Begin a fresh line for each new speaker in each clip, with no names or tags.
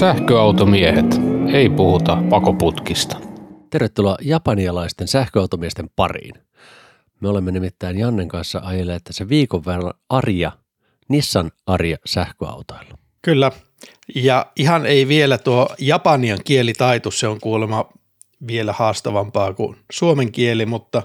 Sähköautomiehet. Ei puhuta pakoputkista.
Tervetuloa japanialaisten sähköautomiesten pariin. Me olemme nimittäin Jannen kanssa ajelleet tässä viikon verran Arja, Nissan Arja sähköautoilla.
Kyllä, ja ihan ei vielä tuo japanian kielitaito, se on kuulemma vielä haastavampaa kuin suomen kieli, mutta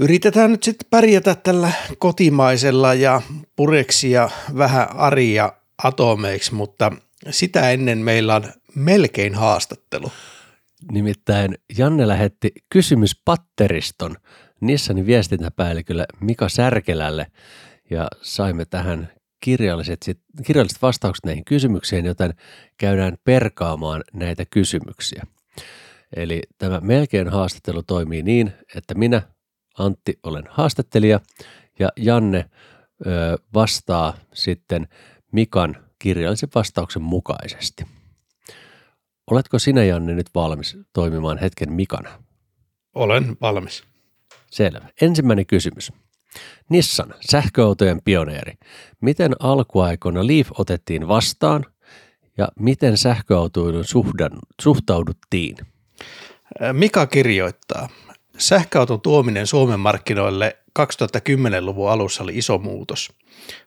yritetään nyt sitten pärjätä tällä kotimaisella ja pureksia vähän aria atomeiksi, mutta sitä ennen meillä on melkein haastattelu.
Nimittäin Janne lähetti kysymyspatteriston Nissanin viestintäpäällikölle Mika Särkelälle ja saimme tähän kirjalliset, kirjalliset vastaukset näihin kysymyksiin, joten käydään perkaamaan näitä kysymyksiä. Eli tämä melkein haastattelu toimii niin, että minä, Antti, olen haastattelija ja Janne ö, vastaa sitten Mikan kirjallisen vastauksen mukaisesti. Oletko sinä, Janne, nyt valmis toimimaan hetken Mikana?
Olen valmis.
Selvä. Ensimmäinen kysymys. Nissan, sähköautojen pioneeri. Miten alkuaikoina Leaf otettiin vastaan ja miten sähköautoilun suhtauduttiin?
Mika kirjoittaa. Sähköauton tuominen Suomen markkinoille 2010-luvun alussa oli iso muutos.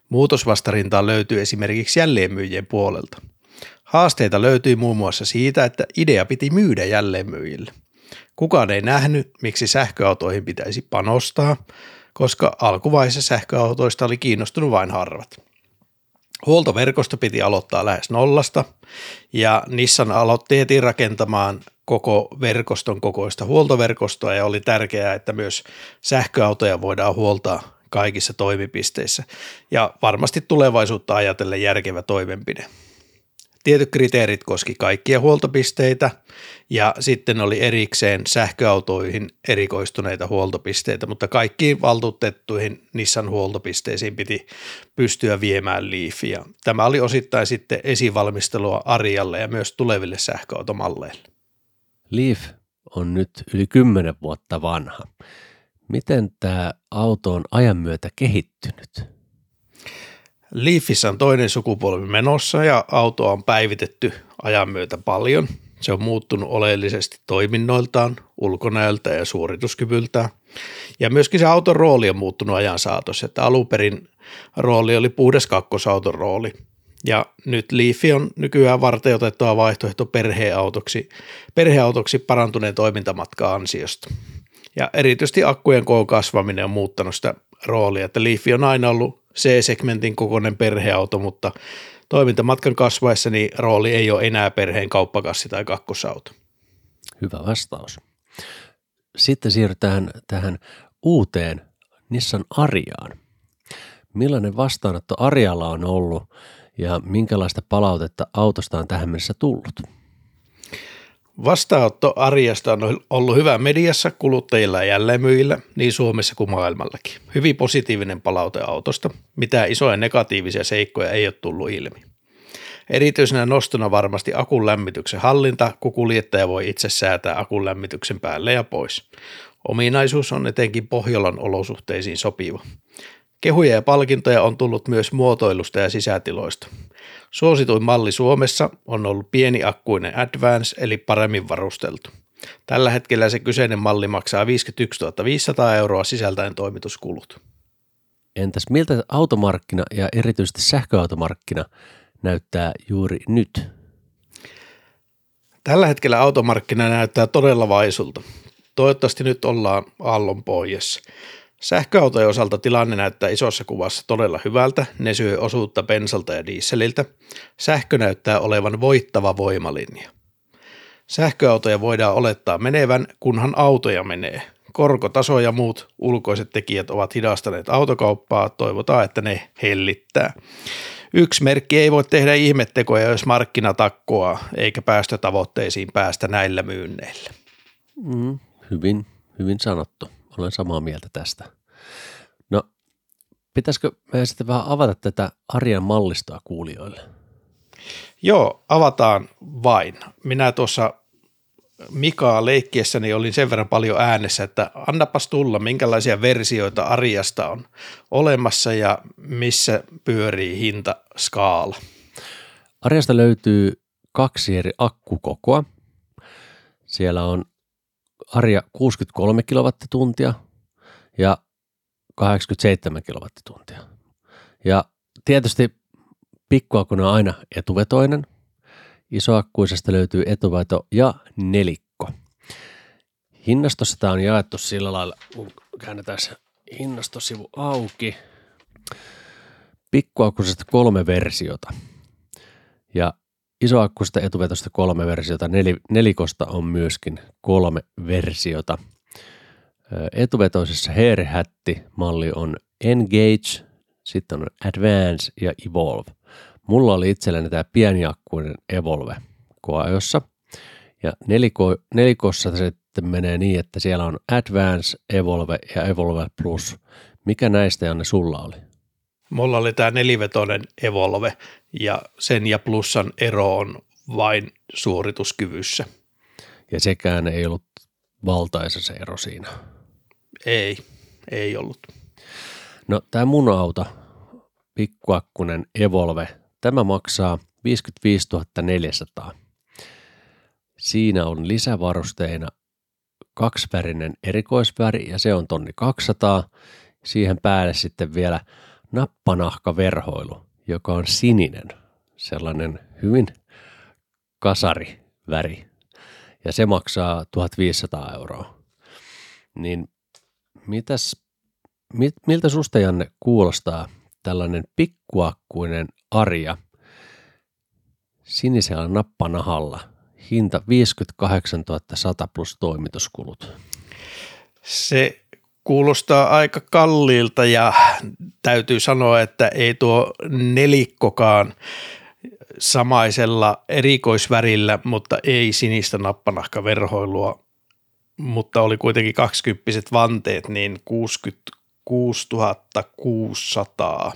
Muutosvastarintaa löytyy esimerkiksi jälleenmyyjien puolelta. Haasteita löytyi muun muassa siitä, että idea piti myydä jälleenmyyjille. Kukaan ei nähnyt, miksi sähköautoihin pitäisi panostaa, koska alkuvaiheessa sähköautoista oli kiinnostunut vain harvat. Huoltoverkosto piti aloittaa lähes nollasta ja Nissan aloitti heti rakentamaan koko verkoston kokoista huoltoverkostoa ja oli tärkeää, että myös sähköautoja voidaan huoltaa kaikissa toimipisteissä ja varmasti tulevaisuutta ajatellen järkevä toimenpide. Tietyt kriteerit koski kaikkia huoltopisteitä ja sitten oli erikseen sähköautoihin erikoistuneita huoltopisteitä, mutta kaikkiin valtuutettuihin Nissan huoltopisteisiin piti pystyä viemään Leafia. Tämä oli osittain sitten esivalmistelua Arjalle ja myös tuleville sähköautomalleille.
Leaf on nyt yli 10 vuotta vanha. Miten tämä auto on ajan myötä kehittynyt?
Leafissä on toinen sukupolvi menossa ja autoa on päivitetty ajan myötä paljon. Se on muuttunut oleellisesti toiminnoiltaan, ulkonäöltä ja suorituskyvyltään. Ja myöskin se auton rooli on muuttunut ajan saatossa, että alunperin rooli oli puhdas kakkosauton rooli. Ja nyt Leaf on nykyään varten otettava vaihtoehto perheautoksi, perheautoksi parantuneen toimintamatka ansiosta. Ja erityisesti akkujen koon kasvaminen on muuttanut sitä roolia, että Leaf on aina ollut C-segmentin kokoinen perheauto, mutta toimintamatkan kasvaessa niin rooli ei ole enää perheen kauppakassi tai kakkosauto.
Hyvä vastaus. Sitten siirrytään tähän uuteen Nissan Ariaan. Millainen vastaanotto Arialla on ollut ja minkälaista palautetta autosta on tähän mennessä tullut?
Vastaanotto Arjasta on ollut hyvä mediassa, kuluttajilla ja jälleenmyyjillä, niin Suomessa kuin maailmallakin. Hyvin positiivinen palaute autosta, mitä isoja negatiivisia seikkoja ei ole tullut ilmi. Erityisenä nostona varmasti akun lämmityksen hallinta, kun kuljettaja voi itse säätää akun lämmityksen päälle ja pois. Ominaisuus on etenkin Pohjolan olosuhteisiin sopiva. Kehuja ja palkintoja on tullut myös muotoilusta ja sisätiloista. Suosituin malli Suomessa on ollut pieni akkuinen Advance eli paremmin varusteltu. Tällä hetkellä se kyseinen malli maksaa 51 500 euroa sisältäen toimituskulut.
Entäs miltä automarkkina ja erityisesti sähköautomarkkina näyttää juuri nyt?
Tällä hetkellä automarkkina näyttää todella vaisulta. Toivottavasti nyt ollaan aallon pohjassa. Sähköautojen osalta tilanne näyttää isossa kuvassa todella hyvältä, ne syö osuutta bensalta ja dieseliltä. Sähkö näyttää olevan voittava voimalinja. Sähköautoja voidaan olettaa menevän, kunhan autoja menee. Korkotaso ja muut ulkoiset tekijät ovat hidastaneet autokauppaa, toivotaan, että ne hellittää. Yksi merkki ei voi tehdä ihmettekoja, jos markkina takkoaa, eikä päästötavoitteisiin päästä näillä myynneillä.
Mm, hyvin, hyvin sanottu olen samaa mieltä tästä. No, pitäisikö meidän sitten vähän avata tätä arjen mallistoa kuulijoille?
Joo, avataan vain. Minä tuossa Mikaa leikkiessäni olin sen verran paljon äänessä, että annapas tulla, minkälaisia versioita Arjasta on olemassa ja missä pyörii hintaskaala.
Arjasta löytyy kaksi eri akkukokoa. Siellä on Arja 63 kilowattituntia ja 87 kilowattituntia. Ja tietysti pikkuakkuna on aina etuvetoinen. Isoakkuisesta löytyy etuveto ja nelikko. Hinnastossa tämä on jaettu sillä lailla, kun käännetään hinnastosivu auki. Pikkuakkuisesta kolme versiota. Ja isoakkuisesta etuvetosta kolme versiota. Nel, nelikosta on myöskin kolme versiota. Etuvetoisessa Hairhatti malli on Engage, sitten on Advance ja Evolve. Mulla oli itselleni tämä pieniakkuinen Evolve koajossa. Ja neliko, nelikossa sitten menee niin, että siellä on Advance, Evolve ja Evolve Plus. Mikä näistä Janne sulla oli?
Mulla oli tämä nelivetoinen Evolve ja sen ja plussan ero on vain suorituskyvyssä.
Ja sekään ei ollut valtaisa se ero siinä.
Ei, ei ollut.
No tämä mun auto, pikkuakkunen Evolve, tämä maksaa 55 400. Siinä on lisävarusteina kaksivärinen erikoisväri ja se on tonni 200. Siihen päälle sitten vielä nappanahkaverhoilu, joka on sininen, sellainen hyvin kasariväri. Ja se maksaa 1500 euroa. Niin mitäs, mit, miltä susta Janne kuulostaa tällainen pikkuakkuinen arja sinisellä nappanahalla, hinta 58 100 plus toimituskulut?
Se kuulostaa aika kalliilta ja täytyy sanoa, että ei tuo nelikkokaan samaisella erikoisvärillä, mutta ei sinistä nappanahkaverhoilua, mutta oli kuitenkin 20 vanteet, niin 66 600.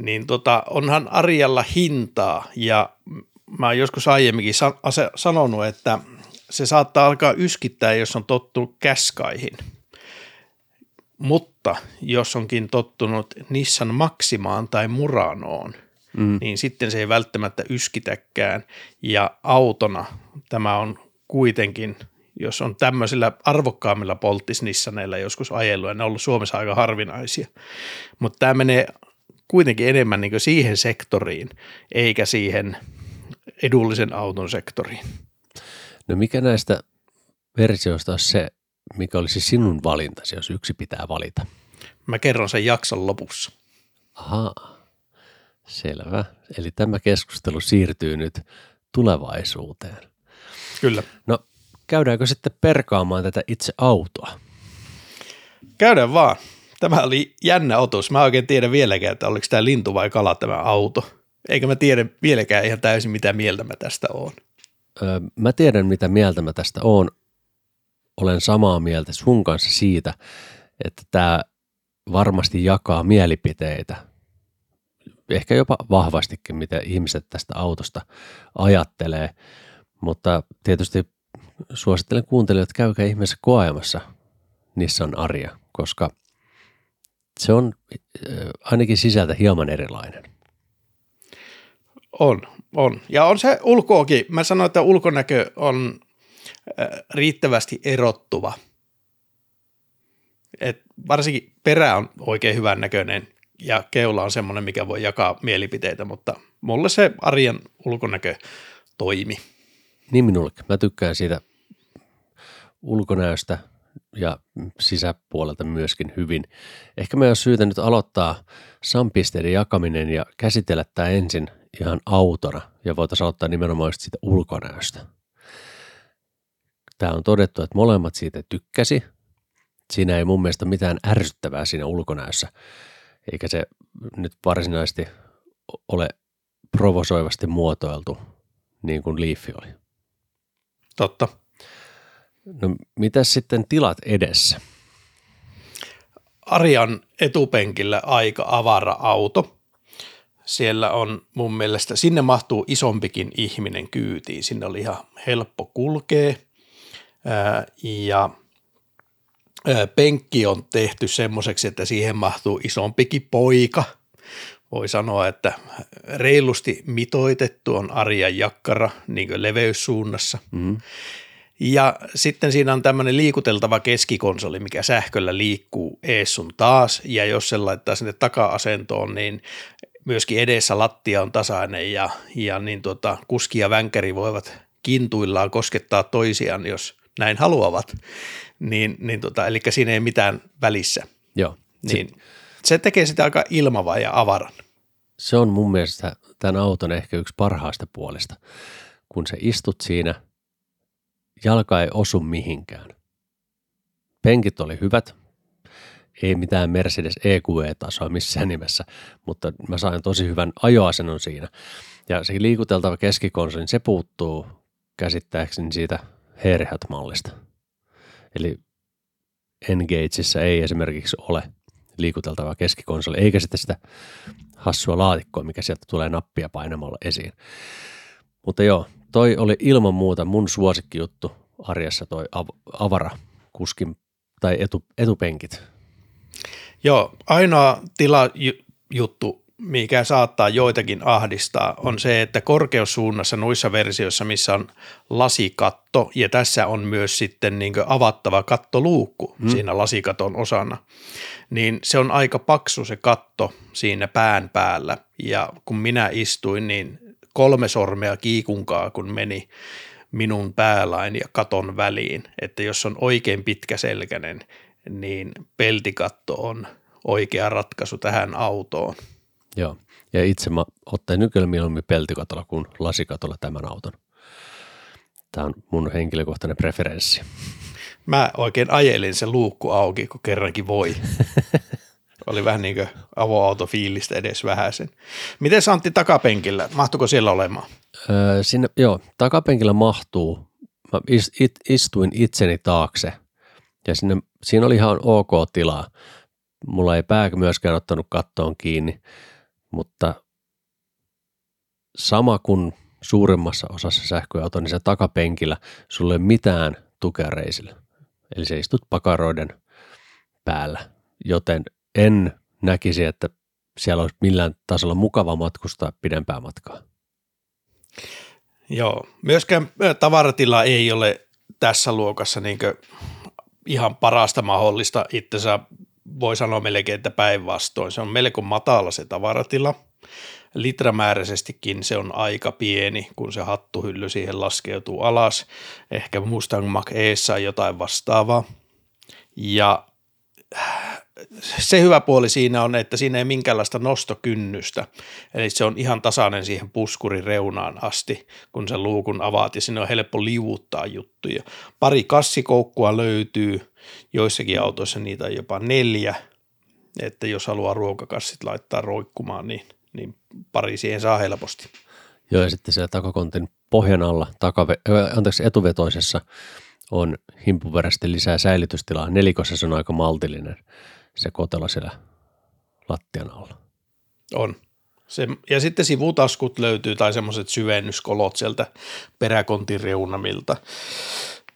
Niin tota, onhan Arjalla hintaa ja mä oon joskus aiemminkin sanonut, että se saattaa alkaa yskittää, jos on tottunut käskaihin – mutta jos onkin tottunut Nissan Maximaan tai Muranoon, mm. niin sitten se ei välttämättä yskitäkään. Ja autona tämä on kuitenkin, jos on tämmöisillä arvokkaammilla polttisnissaneilla joskus ajellut, ja ne on ollut Suomessa aika harvinaisia. Mutta tämä menee kuitenkin enemmän niin siihen sektoriin, eikä siihen edullisen auton sektoriin.
No mikä näistä versioista on se mikä olisi sinun valintasi, jos yksi pitää valita?
Mä kerron sen jakson lopussa.
Ahaa, selvä. Eli tämä keskustelu siirtyy nyt tulevaisuuteen.
Kyllä.
No, käydäänkö sitten perkaamaan tätä itse autoa?
Käydään vaan. Tämä oli jännä otus. Mä oikein tiedä vieläkään, että oliko tämä lintu vai kala tämä auto. Eikä mä tiedä vieläkään ihan täysin, mitä mieltä mä tästä oon.
Öö, mä tiedän, mitä mieltä mä tästä oon olen samaa mieltä sun kanssa siitä, että tämä varmasti jakaa mielipiteitä, ehkä jopa vahvastikin, mitä ihmiset tästä autosta ajattelee, mutta tietysti suosittelen kuuntelijoille, että käykää ihmeessä koajamassa Nissan Aria, koska se on äh, ainakin sisältä hieman erilainen.
On, on. Ja on se ulkoakin. Mä sanoin, että ulkonäkö on riittävästi erottuva. Et varsinkin perä on oikein hyvän näköinen ja keula on semmoinen, mikä voi jakaa mielipiteitä, mutta mulle se arjen ulkonäkö toimi.
Niin minullekin. Mä tykkään siitä ulkonäöstä ja sisäpuolelta myöskin hyvin. Ehkä me on syytä nyt aloittaa sampisteiden jakaminen ja käsitellä tämä ensin ihan autona ja voitaisiin aloittaa nimenomaan siitä ulkonäöstä. Tämä on todettu, että molemmat siitä tykkäsi. Siinä ei mun mielestä mitään ärsyttävää siinä ulkonäössä, eikä se nyt varsinaisesti ole provosoivasti muotoiltu niin kuin Leaf oli.
Totta.
No mitä sitten tilat edessä?
Arjan etupenkillä aika avara auto. Siellä on mun mielestä, sinne mahtuu isompikin ihminen kyytiin. Sinne oli ihan helppo kulkea ja penkki on tehty semmoiseksi, että siihen mahtuu isompikin poika, voi sanoa, että reilusti mitoitettu on Arjan jakkara niin leveyssuunnassa. Mm. Ja sitten siinä on tämmöinen liikuteltava keskikonsoli, mikä sähköllä liikkuu ees sun taas, ja jos se laittaa sinne taka-asentoon, niin myöskin edessä lattia on tasainen ja, ja niin tota, kuski ja vänkäri voivat kintuillaan koskettaa toisiaan, jos näin haluavat. Niin, niin tota, eli siinä ei mitään välissä.
Joo.
Niin, se, se tekee sitä aika ilmavaa ja avaran.
Se on mun mielestä tämän auton ehkä yksi parhaista puolista, kun sä istut siinä, jalka ei osu mihinkään. Penkit oli hyvät, ei mitään Mercedes EQE-tasoa missään nimessä, mutta mä sain tosi hyvän ajoasennon siinä. Ja se liikuteltava keskikonsoli, niin se puuttuu käsittääkseni siitä Herhat-mallista. Eli Engageissa ei esimerkiksi ole liikuteltava keskikonsoli, eikä sitten sitä hassua laatikkoa, mikä sieltä tulee nappia painamalla esiin. Mutta joo, toi oli ilman muuta mun suosikkijuttu arjessa toi av- avara kuskin tai etu, etupenkit.
Joo, ainoa tilajuttu, mikä saattaa joitakin ahdistaa, on se, että korkeussuunnassa noissa versioissa, missä on lasikatto ja tässä on myös sitten niin avattava kattoluukku hmm. siinä lasikaton osana, niin se on aika paksu se katto siinä pään päällä ja kun minä istuin, niin kolme sormea kiikunkaa, kun meni minun päälain ja katon väliin, että jos on oikein pitkäselkäinen, niin peltikatto on oikea ratkaisu tähän autoon.
Joo, ja itse mä ottaisin nykyään mieluummin peltikatolla kuin lasikatolla tämän auton. Tämä on mun henkilökohtainen preferenssi.
Mä oikein ajelin se luukku auki, kun kerrankin voi. Oli vähän niin kuin avoautofiilistä edes vähäisen. Miten Antti takapenkillä? Mahtuuko siellä olemaan?
Öö, sinne, joo, takapenkillä mahtuu. Mä istuin itseni taakse ja sinne, siinä oli ihan ok tilaa. Mulla ei pää myöskään ottanut kattoon kiinni, mutta sama kuin suurimmassa osassa sähköautoa, niin se takapenkillä sulle ei ole mitään tukea reisille. Eli se istut pakaroiden päällä, joten en näkisi, että siellä olisi millään tasolla mukava matkustaa pidempää matkaa.
Joo, myöskään tavaratila ei ole tässä luokassa niin ihan parasta mahdollista itsensä voi sanoa melkein, että päinvastoin. Se on melko matala se tavaratila. Litramääräisestikin se on aika pieni, kun se hattuhylly siihen laskeutuu alas. Ehkä Mustang Mach Eessä jotain vastaavaa. Ja se hyvä puoli siinä on, että siinä ei minkäänlaista nostokynnystä, eli se on ihan tasainen siihen puskurin reunaan asti, kun se luukun avaat ja sinne on helppo liuuttaa juttuja. Pari kassikoukkua löytyy, joissakin autoissa niitä on jopa neljä, että jos haluaa ruokakassit laittaa roikkumaan, niin, niin pari siihen saa helposti.
Joo, ja sitten siellä takakontin pohjan alla, takave, anteeksi, etuvetoisessa on himpuverästi lisää säilytystilaa. Nelikossa se on aika maltillinen se kotelo siellä lattian alla.
On. Se, ja sitten sivutaskut löytyy tai semmoiset syvennyskolot sieltä peräkontin reunamilta.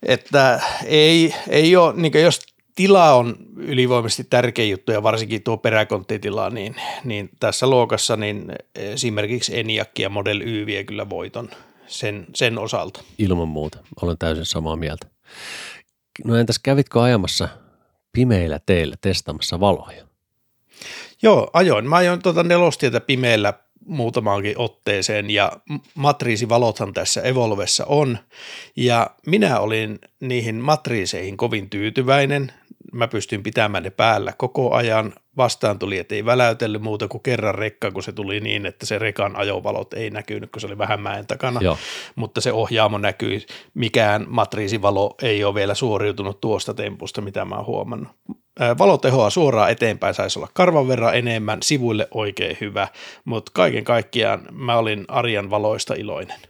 Että ei, ei ole, niin jos tila on ylivoimaisesti tärkeä juttu ja varsinkin tuo peräkonttitila, niin, niin tässä luokassa niin esimerkiksi Eniakki ja Model Y vie kyllä voiton sen, sen osalta.
Ilman muuta, olen täysin samaa mieltä. No entäs kävitkö ajamassa pimeillä teillä testaamassa valoja?
Joo, ajoin. Mä ajoin tuota nelostietä pimeällä muutamaankin otteeseen ja matriisivalothan tässä Evolvessa on ja minä olin niihin matriiseihin kovin tyytyväinen mä pystyin pitämään ne päällä koko ajan. Vastaan tuli, että ei väläytellyt muuta kuin kerran rekka, kun se tuli niin, että se rekan ajovalot ei näkynyt, kun se oli vähän mäen takana. Joo. Mutta se ohjaamo näkyi. Mikään matriisivalo ei ole vielä suoriutunut tuosta tempusta, mitä mä oon huomannut. Valotehoa suoraan eteenpäin saisi olla karvan verran enemmän, sivuille oikein hyvä, mutta kaiken kaikkiaan mä olin Arjan valoista iloinen.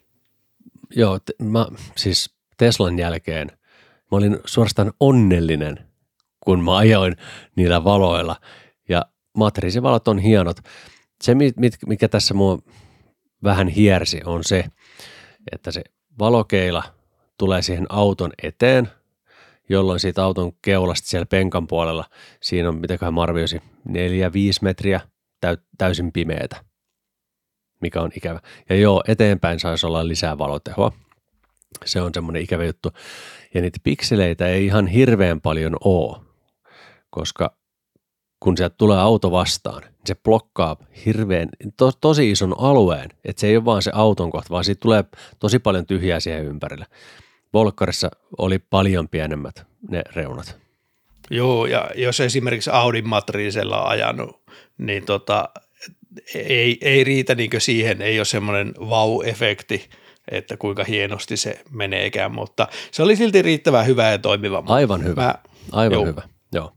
Joo, te, mä, siis Teslan jälkeen mä olin suorastaan onnellinen, kun mä ajoin niillä valoilla. Ja matriisivalot on hienot. Se, mikä tässä mua vähän hiersi, on se, että se valokeila tulee siihen auton eteen, jolloin siitä auton keulasta siellä penkan puolella, siinä on, mitäköhän mä arvioisin, 4-5 metriä täy- täysin pimeätä, mikä on ikävä. Ja joo, eteenpäin saisi olla lisää valotehoa. Se on semmoinen ikävä juttu. Ja niitä pikseleitä ei ihan hirveän paljon ole, koska kun sieltä tulee auto vastaan, niin se blokkaa hirveän, to, tosi ison alueen, että se ei ole vaan se auton kohta, vaan siitä tulee tosi paljon tyhjää siihen ympärille. Volkkarissa oli paljon pienemmät ne reunat.
Joo, ja jos esimerkiksi Audin matriisella on ajanut, niin tota, ei, ei riitä niin siihen, ei ole semmoinen vau-efekti, että kuinka hienosti se meneekään, mutta se oli silti riittävän hyvä ja toimiva.
Aivan hyvä, Mä, aivan joo. hyvä, joo.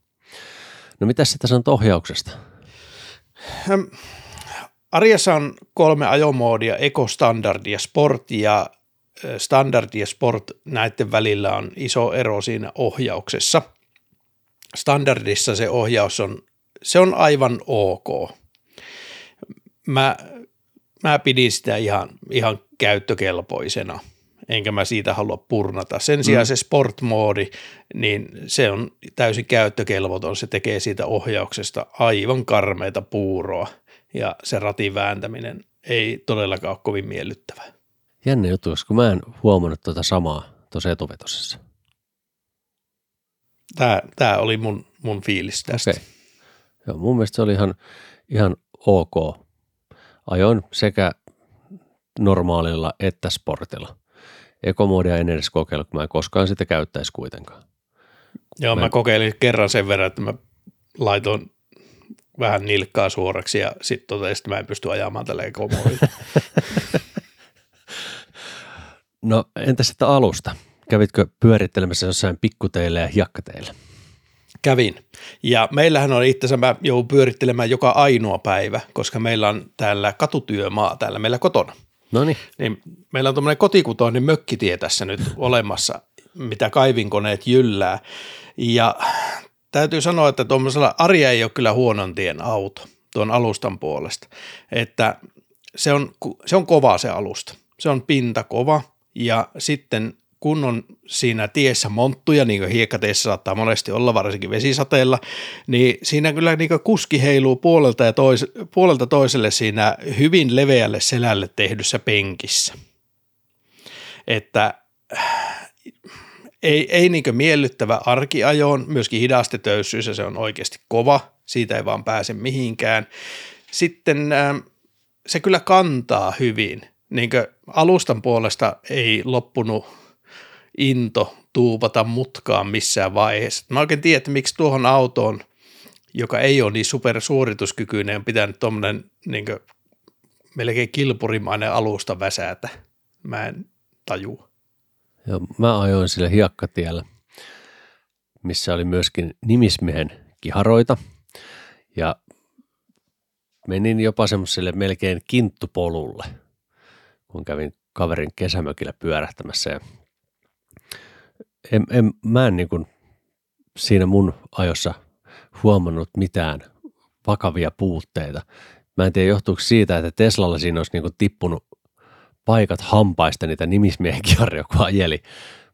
No mitä sitten sanot ohjauksesta?
Arjessa on kolme ajomoodia, Eco, Standard ja Sport, ja Standard ja Sport näiden välillä on iso ero siinä ohjauksessa. Standardissa se ohjaus on, se on aivan ok. Mä, mä pidin sitä ihan, ihan käyttökelpoisena – enkä mä siitä halua purnata. Sen sijaan mm. se sport-moodi, niin se on täysin käyttökelvoton, se tekee siitä ohjauksesta aivan karmeita puuroa ja se ratin vääntäminen ei todellakaan ole kovin miellyttävää.
Jännä juttu, koska mä en huomannut tuota samaa tuossa etuvetosessa.
Tämä, tämä oli mun, mun fiilis tästä. Okay.
Joo, mun mielestä se oli ihan, ihan ok. Ajoin sekä normaalilla että sportilla ekomodia en edes kokeillut, kun mä en koskaan sitä käyttäisi kuitenkaan.
Joo, mä, mä kokeilin kerran sen verran, että mä laitoin vähän nilkkaa suoraksi ja sitten totesin, että mä en pysty ajamaan tällä ekomodilla.
no entä sitten alusta? Kävitkö pyörittelemässä jossain pikkuteille ja hiekkateille?
Kävin. Ja meillähän on itse asiassa, mä joudun pyörittelemään joka ainoa päivä, koska meillä on täällä katutyömaa täällä meillä kotona. Niin meillä on tuommoinen kotikutoinen mökkitie tässä nyt olemassa, mitä kaivinkoneet jyllää. Ja täytyy sanoa, että tuommoisella Arja ei ole kyllä huonon tien auto tuon alustan puolesta. Että se on, se on kova se alusta. Se on pinta kova ja sitten kun on siinä tiessä monttuja, niin kuin hiekkateissa saattaa monesti olla, varsinkin vesisateella, niin siinä kyllä niin kuski heiluu puolelta, ja tois, puolelta toiselle siinä hyvin leveälle selälle tehdyssä penkissä. Että ei, ei niin miellyttävä arkiajoon, myöskin hidastetöyssyys se on oikeasti kova, siitä ei vaan pääse mihinkään. Sitten ähm, se kyllä kantaa hyvin, niin alustan puolesta ei loppunut into tuupata mutkaan missään vaiheessa. Mä oikein tiedän, että miksi tuohon autoon, joka ei ole niin supersuorituskykyinen, on pitänyt tuommoinen niin melkein kilpurimainen alusta väsätä. Mä en tajua.
Joo, mä ajoin sille hiekkatiellä, missä oli myöskin nimismiehen kiharoita ja menin jopa semmoiselle melkein kinttupolulle, kun kävin kaverin kesämökillä pyörähtämässä ja en, en, mä en niin kuin siinä mun ajossa huomannut mitään vakavia puutteita. Mä en tiedä johtuuko siitä, että Teslalla siinä olisi niin kuin tippunut paikat hampaista niitä nimismiehen joku ajeli,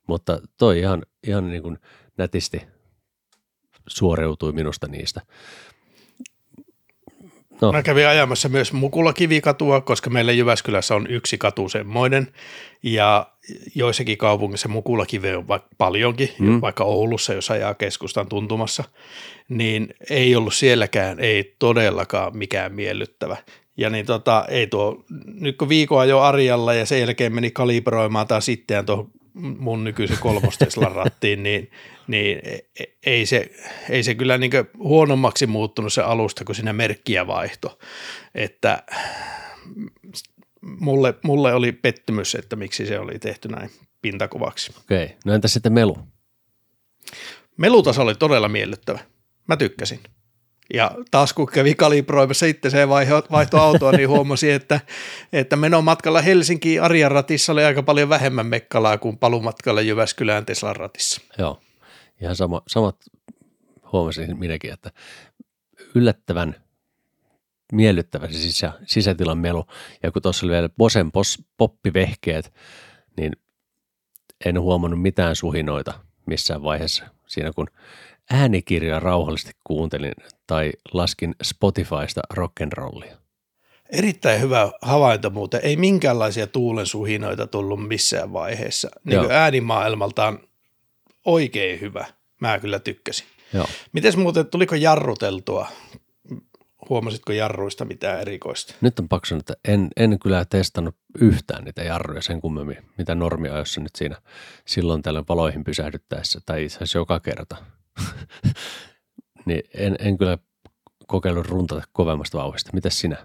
mutta toi ihan, ihan niin kuin nätisti suoriutui minusta niistä.
No. Mä kävin ajamassa myös Mukula kivikatua, koska meillä Jyväskylässä on yksi katu semmoinen ja joissakin kaupungissa Mukula kive on vaikka paljonkin, mm. vaikka Oulussa, jos ajaa keskustan tuntumassa, niin ei ollut sielläkään, ei todellakaan mikään miellyttävä. Ja niin tota, ei tuo, nyt kun viikon jo Arjalla ja sen jälkeen meni kalibroimaan taas itseään tuohon mun nykyisen kolmosteslan rattiin, niin, niin e, ei, se, ei se kyllä niin huonommaksi muuttunut se alusta, kun siinä merkkiä vaihto. Että mulle, mulle oli pettymys, että miksi se oli tehty näin pintakuvaksi.
Okei, no entä sitten melu?
Melutaso oli todella miellyttävä. Mä tykkäsin. Ja taas kun kävi kalibroimassa itse se vaihto autoa, niin huomasin, että, että menomatkalla Helsinkiin Arjan ratissa oli aika paljon vähemmän mekkalaa kuin palumatkalla Jyväskylään Teslan ratissa.
Joo, ihan sama, samat huomasin minäkin, että yllättävän miellyttävä se sisä, sisätilan melu. Ja kun tuossa oli vielä Bosen poppivehkeet, niin en huomannut mitään suhinoita missään vaiheessa siinä, kun äänikirjaa rauhallisesti kuuntelin tai laskin Spotifysta rock'n'rollia.
Erittäin hyvä havainto muuten. Ei minkäänlaisia tuulen suhinoita tullut missään vaiheessa. Niin kuin äänimaailmaltaan oikein hyvä. Mä kyllä tykkäsin.
Joo.
Mites muuten, tuliko jarruteltua? Huomasitko jarruista mitään erikoista?
Nyt on pakko sanoa, että en, en kyllä testannut yhtään niitä jarruja sen kummemmin, mitä normiajossa nyt siinä silloin tällöin paloihin pysähdyttäessä, tai itse asiassa joka kerta. niin en, en kyllä kokeillut runtata kovemmasta vauhdista. Mitäs sinä?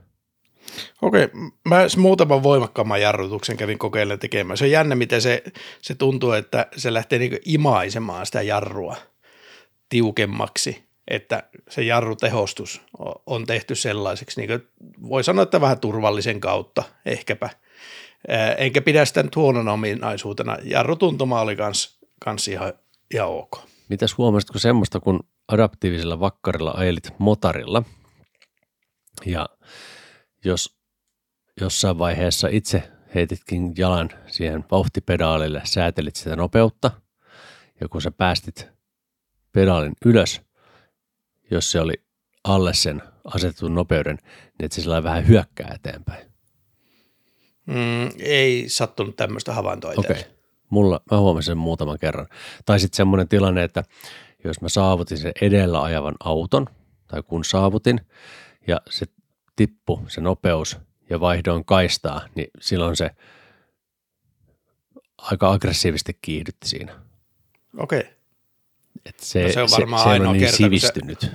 Okei, mä muutaman voimakkaamman jarrutuksen kävin kokeilemaan tekemään. Se on jännä, miten se, se tuntuu, että se lähtee niin imaisemaan sitä jarrua tiukemmaksi, että se jarrutehostus on tehty sellaiseksi, niin voi sanoa, että vähän turvallisen kautta ehkäpä. Enkä pidä sitä nyt huonona ominaisuutena. Jarrutuntuma oli kans, kans ihan, ihan ok.
Mitäs huomasitko semmoista, kun adaptiivisella vakkarilla ajelit motarilla ja jos jossain vaiheessa itse heititkin jalan siihen vauhtipedaalille, säätelit sitä nopeutta ja kun sä päästit pedaalin ylös, jos se oli alle sen asetetun nopeuden, niin että se sillä vähän hyökkää eteenpäin.
Mm, ei sattunut tämmöistä havaintoa itselle.
Mulla, mä huomasin sen muutaman kerran. Tai sitten semmoinen tilanne, että jos mä saavutin sen edellä ajavan auton, tai kun saavutin, ja se tippu, se nopeus, ja vaihdoin kaistaa, niin silloin se aika aggressiivisesti kiihdytti siinä.
Okei.
Et se,
No se on varmaan
se, se
ainoa
on niin
kerta, kun se-
sivistynyt.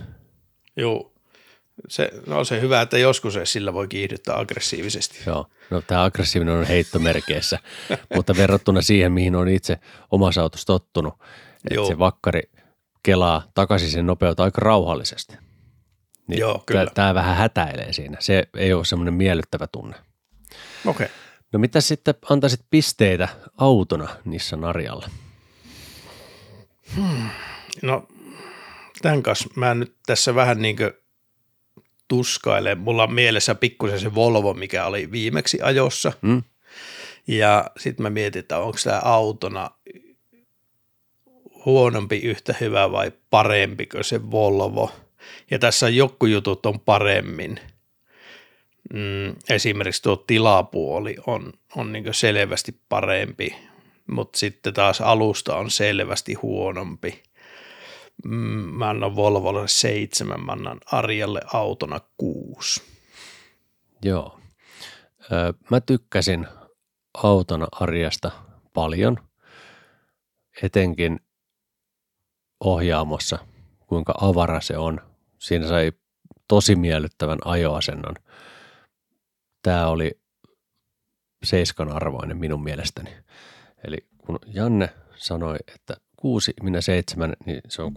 Se, no se hyvä, että joskus edes sillä voi kiihdyttää aggressiivisesti.
Joo, no tämä aggressiivinen on heittomerkeissä, mutta verrattuna siihen, mihin on itse omassa autossa tottunut, että se vakkari kelaa takaisin sen nopeutta aika rauhallisesti. Niin
Joo, kyllä.
Tämä vähän hätäilee siinä. Se ei ole semmoinen miellyttävä tunne.
Okei. Okay.
No mitä sitten antaisit pisteitä autona Nissan Arialle?
No tämän kanssa mä nyt tässä vähän niin kuin tuskailen. Mulla on mielessä pikkusen se Volvo, mikä oli viimeksi ajossa.
Mm?
Ja sitten mä mietin, että onko tämä autona huonompi, yhtä hyvä vai parempi kuin se Volvo. Ja tässä joku jutut on paremmin. Mm, esimerkiksi tuo tilapuoli on, on niin selvästi parempi, mutta sitten taas alusta on selvästi huonompi. Mm, mä annan Volvolle seitsemän, mä annan Arjalle autona kuusi.
Joo. Mä tykkäsin autona Arjasta paljon, etenkin ohjaamossa, kuinka avara se on. Siinä sai tosi miellyttävän ajoasennon. Tämä oli seiskan arvoinen minun mielestäni. Eli kun Janne sanoi, että kuusi, minä seitsemän, niin se on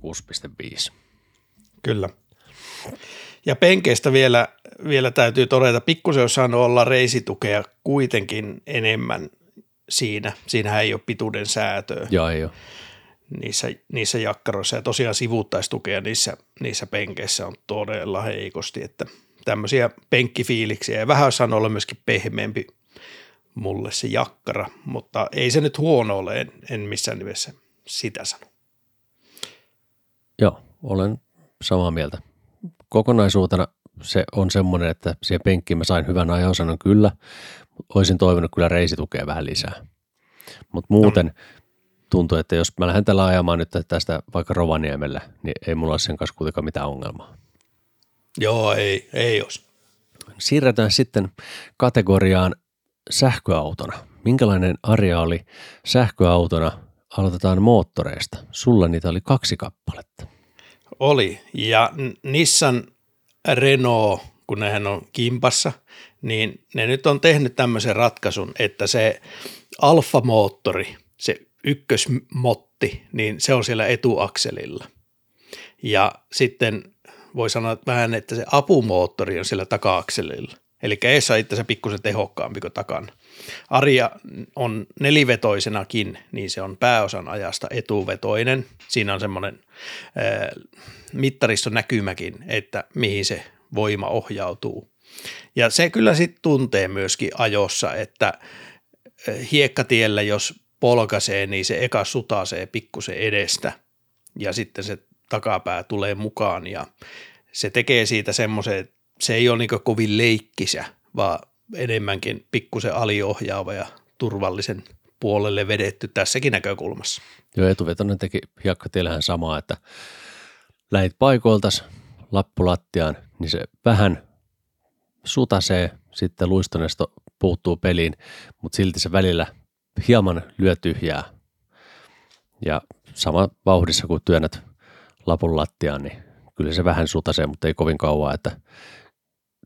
6,5.
Kyllä. Ja penkeistä vielä, vielä täytyy todeta, pikkusen olisi saanut olla reisitukea kuitenkin enemmän siinä. Siinähän ei ole pituuden säätöä
Joo, ei ole.
niissä, niissä jakkaroissa ja tosiaan sivuuttaistukea niissä, niissä penkeissä on todella heikosti, että tämmöisiä penkkifiiliksiä ja vähän saanut olla myöskin pehmeämpi mulle se jakkara, mutta ei se nyt huono ole, en, en missään nimessä sitä sano.
Joo, olen samaa mieltä. Kokonaisuutena se on semmoinen, että siihen penkkiin mä sain hyvän ajosanon kyllä, mutta olisin toivonut kyllä reisitukea vähän lisää. Mutta muuten tuntuu, että jos mä lähden tällä ajamaan nyt tästä vaikka Rovaniemelle, niin ei mulla ole sen kanssa kuitenkaan mitään ongelmaa.
Joo, ei, ei olisi.
Siirretään sitten kategoriaan sähköautona. Minkälainen Arja oli sähköautona? Aloitetaan moottoreista. Sulla niitä oli kaksi kappaletta.
Oli, ja Nissan Renault, kun nehän on kimpassa, niin ne nyt on tehnyt tämmöisen ratkaisun, että se alfamoottori, se ykkösmotti, niin se on siellä etuakselilla. Ja sitten voi sanoa että vähän, että se apumoottori on siellä taka-akselilla. Eli eessä itse pikkusen tehokkaampi kuin takana. Arja on nelivetoisenakin, niin se on pääosan ajasta etuvetoinen. Siinä on semmoinen mittariston näkymäkin, että mihin se voima ohjautuu. Ja se kyllä sitten tuntee myöskin ajossa, että hiekkatiellä jos polkaisee, niin se eka sutasee pikkusen edestä ja sitten se takapää tulee mukaan ja se tekee siitä semmoisen, se ei ole niin kovin leikkisä, vaan enemmänkin pikkusen aliohjaava ja turvallisen puolelle vedetty tässäkin näkökulmassa.
Joo, etuvetonen teki hiekkatiellähän samaa, että lähit paikoiltas lappulattiaan, niin se vähän sutasee, sitten luistonesto puuttuu peliin, mutta silti se välillä hieman lyö tyhjää. Ja sama vauhdissa kun työnnät lapun lattiaan, niin kyllä se vähän sutasee, mutta ei kovin kauan, että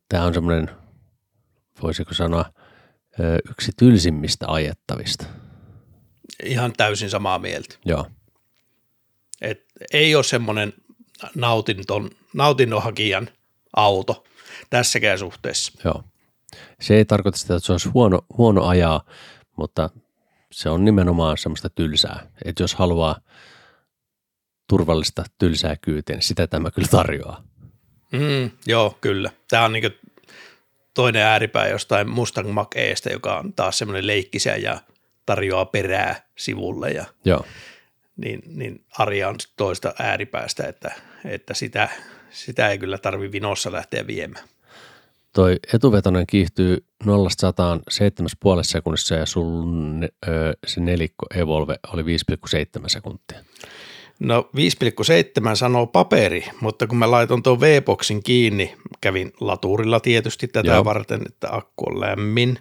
tämä on semmoinen, voisiko sanoa, yksi tylsimmistä ajettavista.
Ihan täysin samaa mieltä.
Joo.
Et ei ole semmoinen nautinton, nautinnon hakijan auto tässäkään suhteessa.
Joo. Se ei tarkoita sitä, että se olisi huono, huono ajaa, mutta se on nimenomaan semmoista tylsää. Että jos haluaa turvallista tylsää kyytiä, niin sitä tämä kyllä tarjoaa.
Mm, joo, kyllä. Tämä on niin toinen ääripää jostain Mustang mach joka on taas semmoinen leikkisä ja tarjoaa perää sivulle. Ja,
joo.
Niin, niin Arja on toista ääripäästä, että, että sitä, sitä ei kyllä tarvi vinossa lähteä viemään.
Toi etuvetonen kiihtyy 0 7,5 sekunnissa ja sun ö, se nelikko Evolve oli 5,7 sekuntia.
No 5,7 sanoo paperi, mutta kun mä laitoin tuon V-boksin kiinni, kävin laturilla tietysti tätä Joo. varten, että akku on lämmin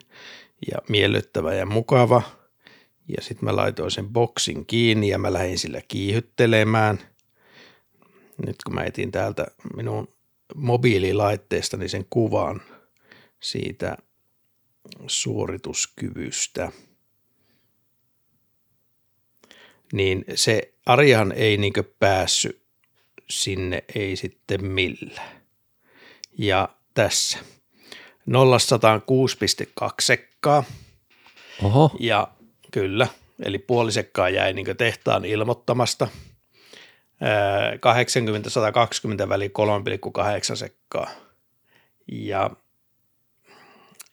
ja miellyttävä ja mukava. Ja sitten mä laitoin sen boksin kiinni ja mä lähdin sillä kiihyttelemään. Nyt kun mä etin täältä minun mobiililaitteestani sen kuvan siitä suorituskyvystä, niin se Arjahan ei niinkö päässyt sinne, ei sitten millään. Ja tässä 0-106,2 sekkaa.
Oho.
Ja kyllä, eli puoli sekkaa jäi niin tehtaan ilmoittamasta – 80-120 väli 3,8 sekkaa. Ja,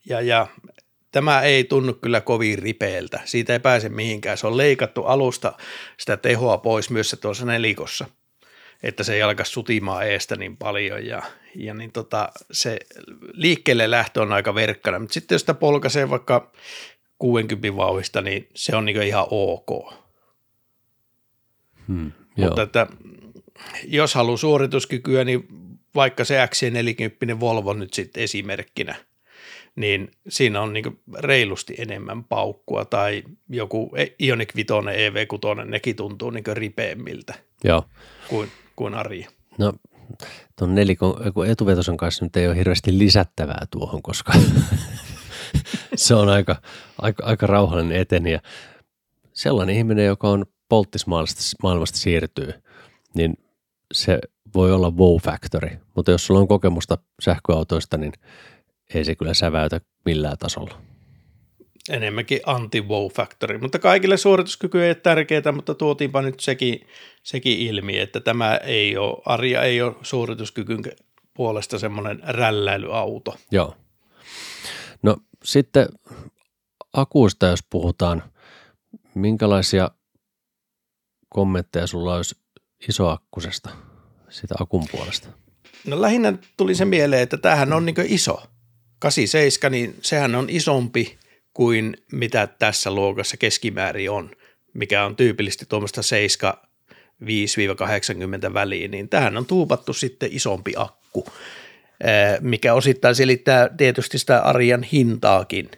ja, ja tämä ei tunnu kyllä kovin ripeältä. Siitä ei pääse mihinkään. Se on leikattu alusta sitä tehoa pois myös se tuossa nelikossa, että se ei alka sutimaan eestä niin paljon ja, ja niin tota, se liikkeelle lähtö on aika verkkana, mutta sitten jos sitä polkaisee vaikka 60 vauhista, niin se on niin ihan ok.
Hmm.
Mutta että jos haluaa suorituskykyä, niin vaikka se XC40 Volvo nyt sitten esimerkkinä, niin siinä on niin reilusti enemmän paukkua tai joku Ioniq 5 EV6, nekin tuntuu niin ripeämmiltä
Joo.
Kuin, kuin Arja.
No tuon nelikon etuvetosen kanssa nyt ei ole hirveästi lisättävää tuohon, koska se on aika, aika, aika rauhallinen eteniä. Sellainen ihminen, joka on polttismaailmasta maailmasta siirtyy, niin se voi olla wow factory, mutta jos sulla on kokemusta sähköautoista, niin ei se kyllä säväytä millään tasolla.
Enemmänkin anti-wow factory, mutta kaikille suorituskyky ei ole tärkeää, mutta tuotiinpa nyt sekin, sekin ilmi, että tämä ei ole, Arja ei ole suorituskykyn puolesta semmoinen rälläilyauto.
Joo. No sitten akuista, jos puhutaan, minkälaisia kommentteja sulla olisi isoakkusesta, sitä akun puolesta?
No lähinnä tuli se mieleen, että tämähän on niin iso. 87, niin sehän on isompi kuin mitä tässä luokassa keskimäärin on, mikä on tyypillisesti tuommoista 7 5-80 väliin, niin tähän on tuupattu sitten isompi akku, mikä osittain selittää tietysti sitä arjan hintaakin.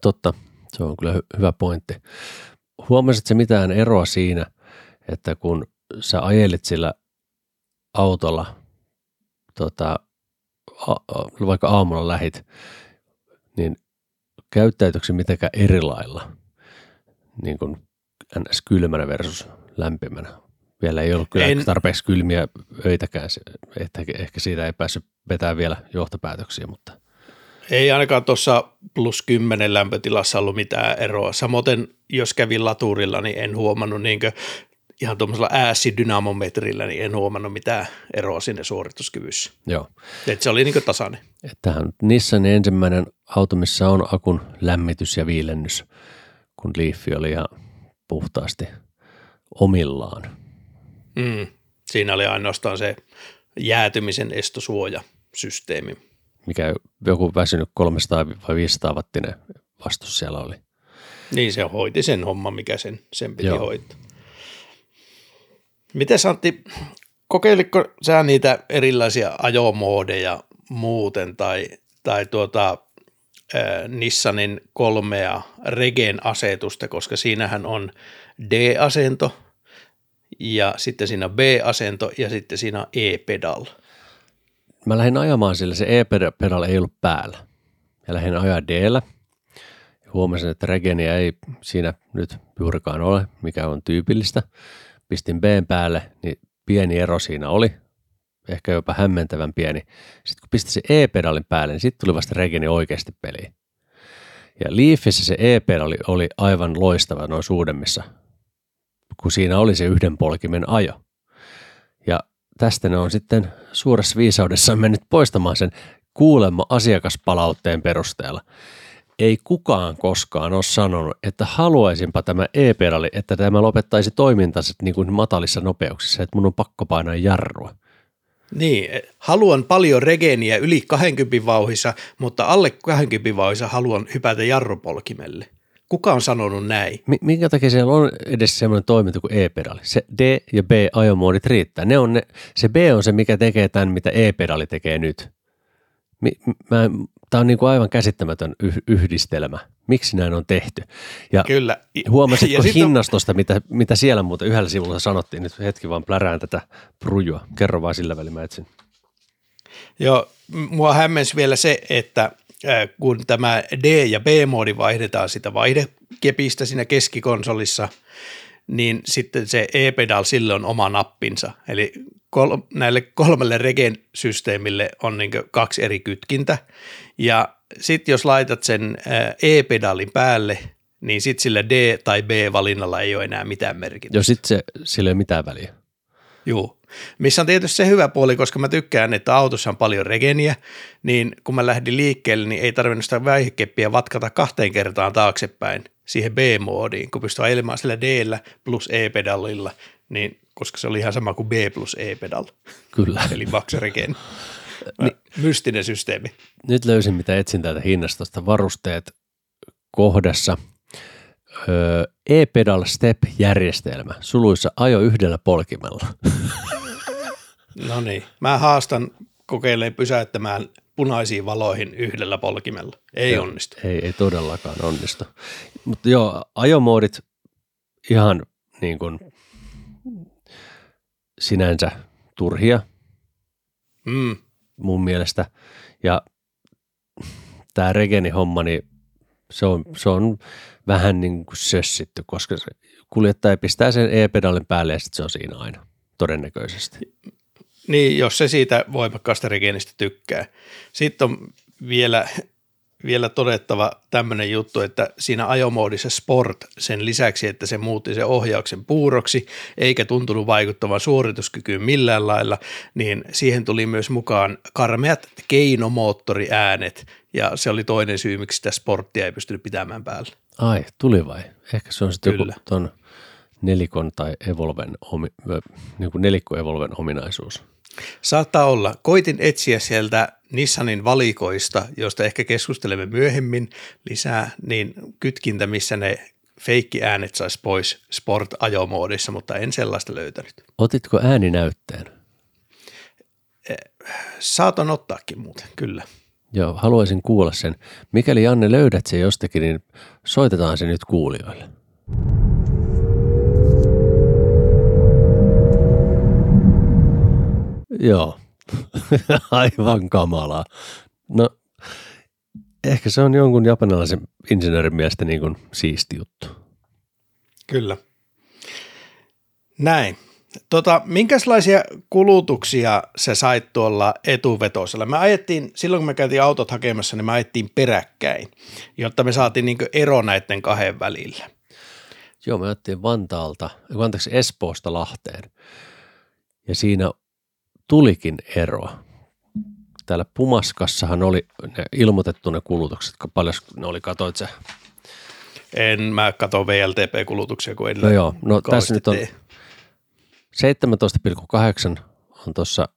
Totta, se on kyllä hy- hyvä pointti. Huomasitko mitään eroa siinä, että kun sä ajelit sillä autolla, tota, a, vaikka aamulla lähit, niin käyttäytyykö se mitenkään eri lailla, niin kuin ns. kylmänä versus lämpimänä? Vielä ei ollut kyllä en, tarpeeksi kylmiä öitäkään, että ehkä siitä ei päässyt vetämään vielä johtopäätöksiä, mutta –
ei ainakaan tuossa plus 10 lämpötilassa ollut mitään eroa. Samoin jos kävin laturilla, niin en huomannut niin ihan tuommoisella ääsidynamometrillä, niin en huomannut mitään eroa sinne suorituskyvyssä.
Joo.
Et se oli niin tasainen.
Tämähän Nissanin ensimmäinen auto, missä on akun lämmitys ja viilennys, kun Leaf oli ihan puhtaasti omillaan.
Mm, Siinä oli ainoastaan se jäätymisen estosuojasysteemi.
Mikä joku väsynyt 300 vai 500 wattinen vastus siellä oli.
Niin se hoiti sen homman, mikä sen, sen piti
Joo.
hoitaa. Miten Antti, kokeilitko sä niitä erilaisia ajomoodeja muuten tai, tai tuota, äh, Nissanin kolmea Regen asetusta, koska siinähän on D-asento ja sitten siinä B-asento ja sitten siinä E-pedal.
Mä lähdin ajamaan sillä, se e-pedal ei ollut päällä. Ja lähdin ajaa d Huomasin, että regeniä ei siinä nyt juurikaan ole, mikä on tyypillistä. Pistin B päälle, niin pieni ero siinä oli, ehkä jopa hämmentävän pieni. Sitten kun pistin se e-pedalin päälle, niin sitten tuli vasta regeni oikeasti peliin. Ja Leafissä se e-pedali oli aivan loistava noin suudemmissa, kun siinä oli se yhden polkimen ajo. Ja tästä ne on sitten suuressa viisaudessaan mennyt poistamaan sen kuulemma asiakaspalautteen perusteella. Ei kukaan koskaan ole sanonut, että haluaisinpa tämä e-pedali, että tämä lopettaisi toimintansa niin kuin matalissa nopeuksissa, että mun on pakko painaa jarrua.
Niin, haluan paljon regeniä yli 20 vauhissa, mutta alle 20 vauhissa haluan hypätä jarrupolkimelle. Kuka on sanonut näin?
Mi- minkä takia siellä on edes semmoinen toiminta kuin e-pedali? Se D- ja B-ajomoodit riittää. Ne on ne, se B on se, mikä tekee tämän, mitä e-pedali tekee nyt. Mi- mä, tämä on niin kuin aivan käsittämätön yh- yhdistelmä. Miksi näin on tehty? Ja
Kyllä.
Huomasitko
Ja sit on-
hinnastosta, mitä, mitä siellä muuten yhdellä sivulla sanottiin? Nyt hetki vaan plärään tätä prujua. Kerro vaan sillä välin, mä etsin.
Joo, mua hämmensi vielä se, että kun tämä D- ja B-moodi vaihdetaan sitä vaihdekepistä siinä keskikonsolissa, niin sitten se E-pedal sille on oma nappinsa. Eli kol- näille kolmelle Regen-systeemille on niin kaksi eri kytkintä. Ja sitten jos laitat sen äh, E-pedalin päälle, niin sitten sillä D- tai B-valinnalla ei ole enää mitään merkitystä.
Jo sit se, sillä ei ole mitään väliä.
Joo. Missä on tietysti se hyvä puoli, koska mä tykkään, että autossa on paljon regeniä, niin kun mä lähdin liikkeelle, niin ei tarvinnut sitä väihekeppiä vatkata kahteen kertaan taaksepäin siihen B-moodiin, kun pystyy ajelemaan sillä D plus E-pedalilla, niin koska se oli ihan sama kuin B plus E-pedal,
Kyllä.
eli max regen. Mystinen systeemi.
Nyt löysin, mitä etsin täältä hinnastosta. Varusteet kohdassa. Öö, E-pedal step-järjestelmä. Suluissa ajo yhdellä polkimella.
No niin. Mä haastan kokeilemaan pysäyttämään punaisiin valoihin yhdellä polkimella. Ei
Joo.
onnistu.
Ei, ei todellakaan onnistu. Mutta joo, ajomoodit ihan niin kuin sinänsä turhia
Mm.
Mun mielestä. Ja tämä Regeni-homma, niin se on, se on vähän niin kuin sössitty, koska se kuljettaja pistää sen e-pedalin päälle ja sitten se on siinä aina, todennäköisesti.
Niin, jos se siitä voimakkaasta regenistä tykkää. Sitten on vielä, vielä todettava tämmöinen juttu, että siinä ajomoodissa Sport sen lisäksi, että se muutti sen ohjauksen puuroksi, eikä tuntunut vaikuttavan suorituskykyyn millään lailla, niin siihen tuli myös mukaan karmeat keinomoottoriäänet, ja se oli toinen syy, miksi sitä sporttia ei pystynyt pitämään päällä.
Ai, tuli vai? Ehkä se on sitten joku ton nelikon tai Evolven, omi, niin kuin nelikko Evolven ominaisuus.
Saattaa olla. Koitin etsiä sieltä Nissanin valikoista, joista ehkä keskustelemme myöhemmin lisää, niin kytkintä, missä ne feikkiäänet saisi pois sport-ajomoodissa, mutta en sellaista löytänyt.
Otitko ääninäytteen?
Saatan ottaakin muuten, kyllä.
Joo, haluaisin kuulla sen. Mikäli Janne löydät sen jostakin, niin soitetaan se nyt kuulijoille. Joo, aivan kamalaa. No, ehkä se on jonkun japanilaisen insinöörin mielestä niin kuin siisti juttu.
Kyllä. Näin. Tota, minkälaisia kulutuksia sä sait tuolla etuvetosella? Me ajettiin, silloin kun me käytiin autot hakemassa, niin me ajettiin peräkkäin, jotta me saatiin niin ero näiden kahden välillä.
Joo, me otettiin Vantaalta, anteeksi Espoosta Lahteen. Ja siinä tulikin ero. Täällä Pumaskassahan oli ne ilmoitettu ne kulutukset, paljon ne oli, katoit sä?
En mä katso VLTP-kulutuksia, kun en
No joo, no tässä nyt on
tee.
17,8 on tuossa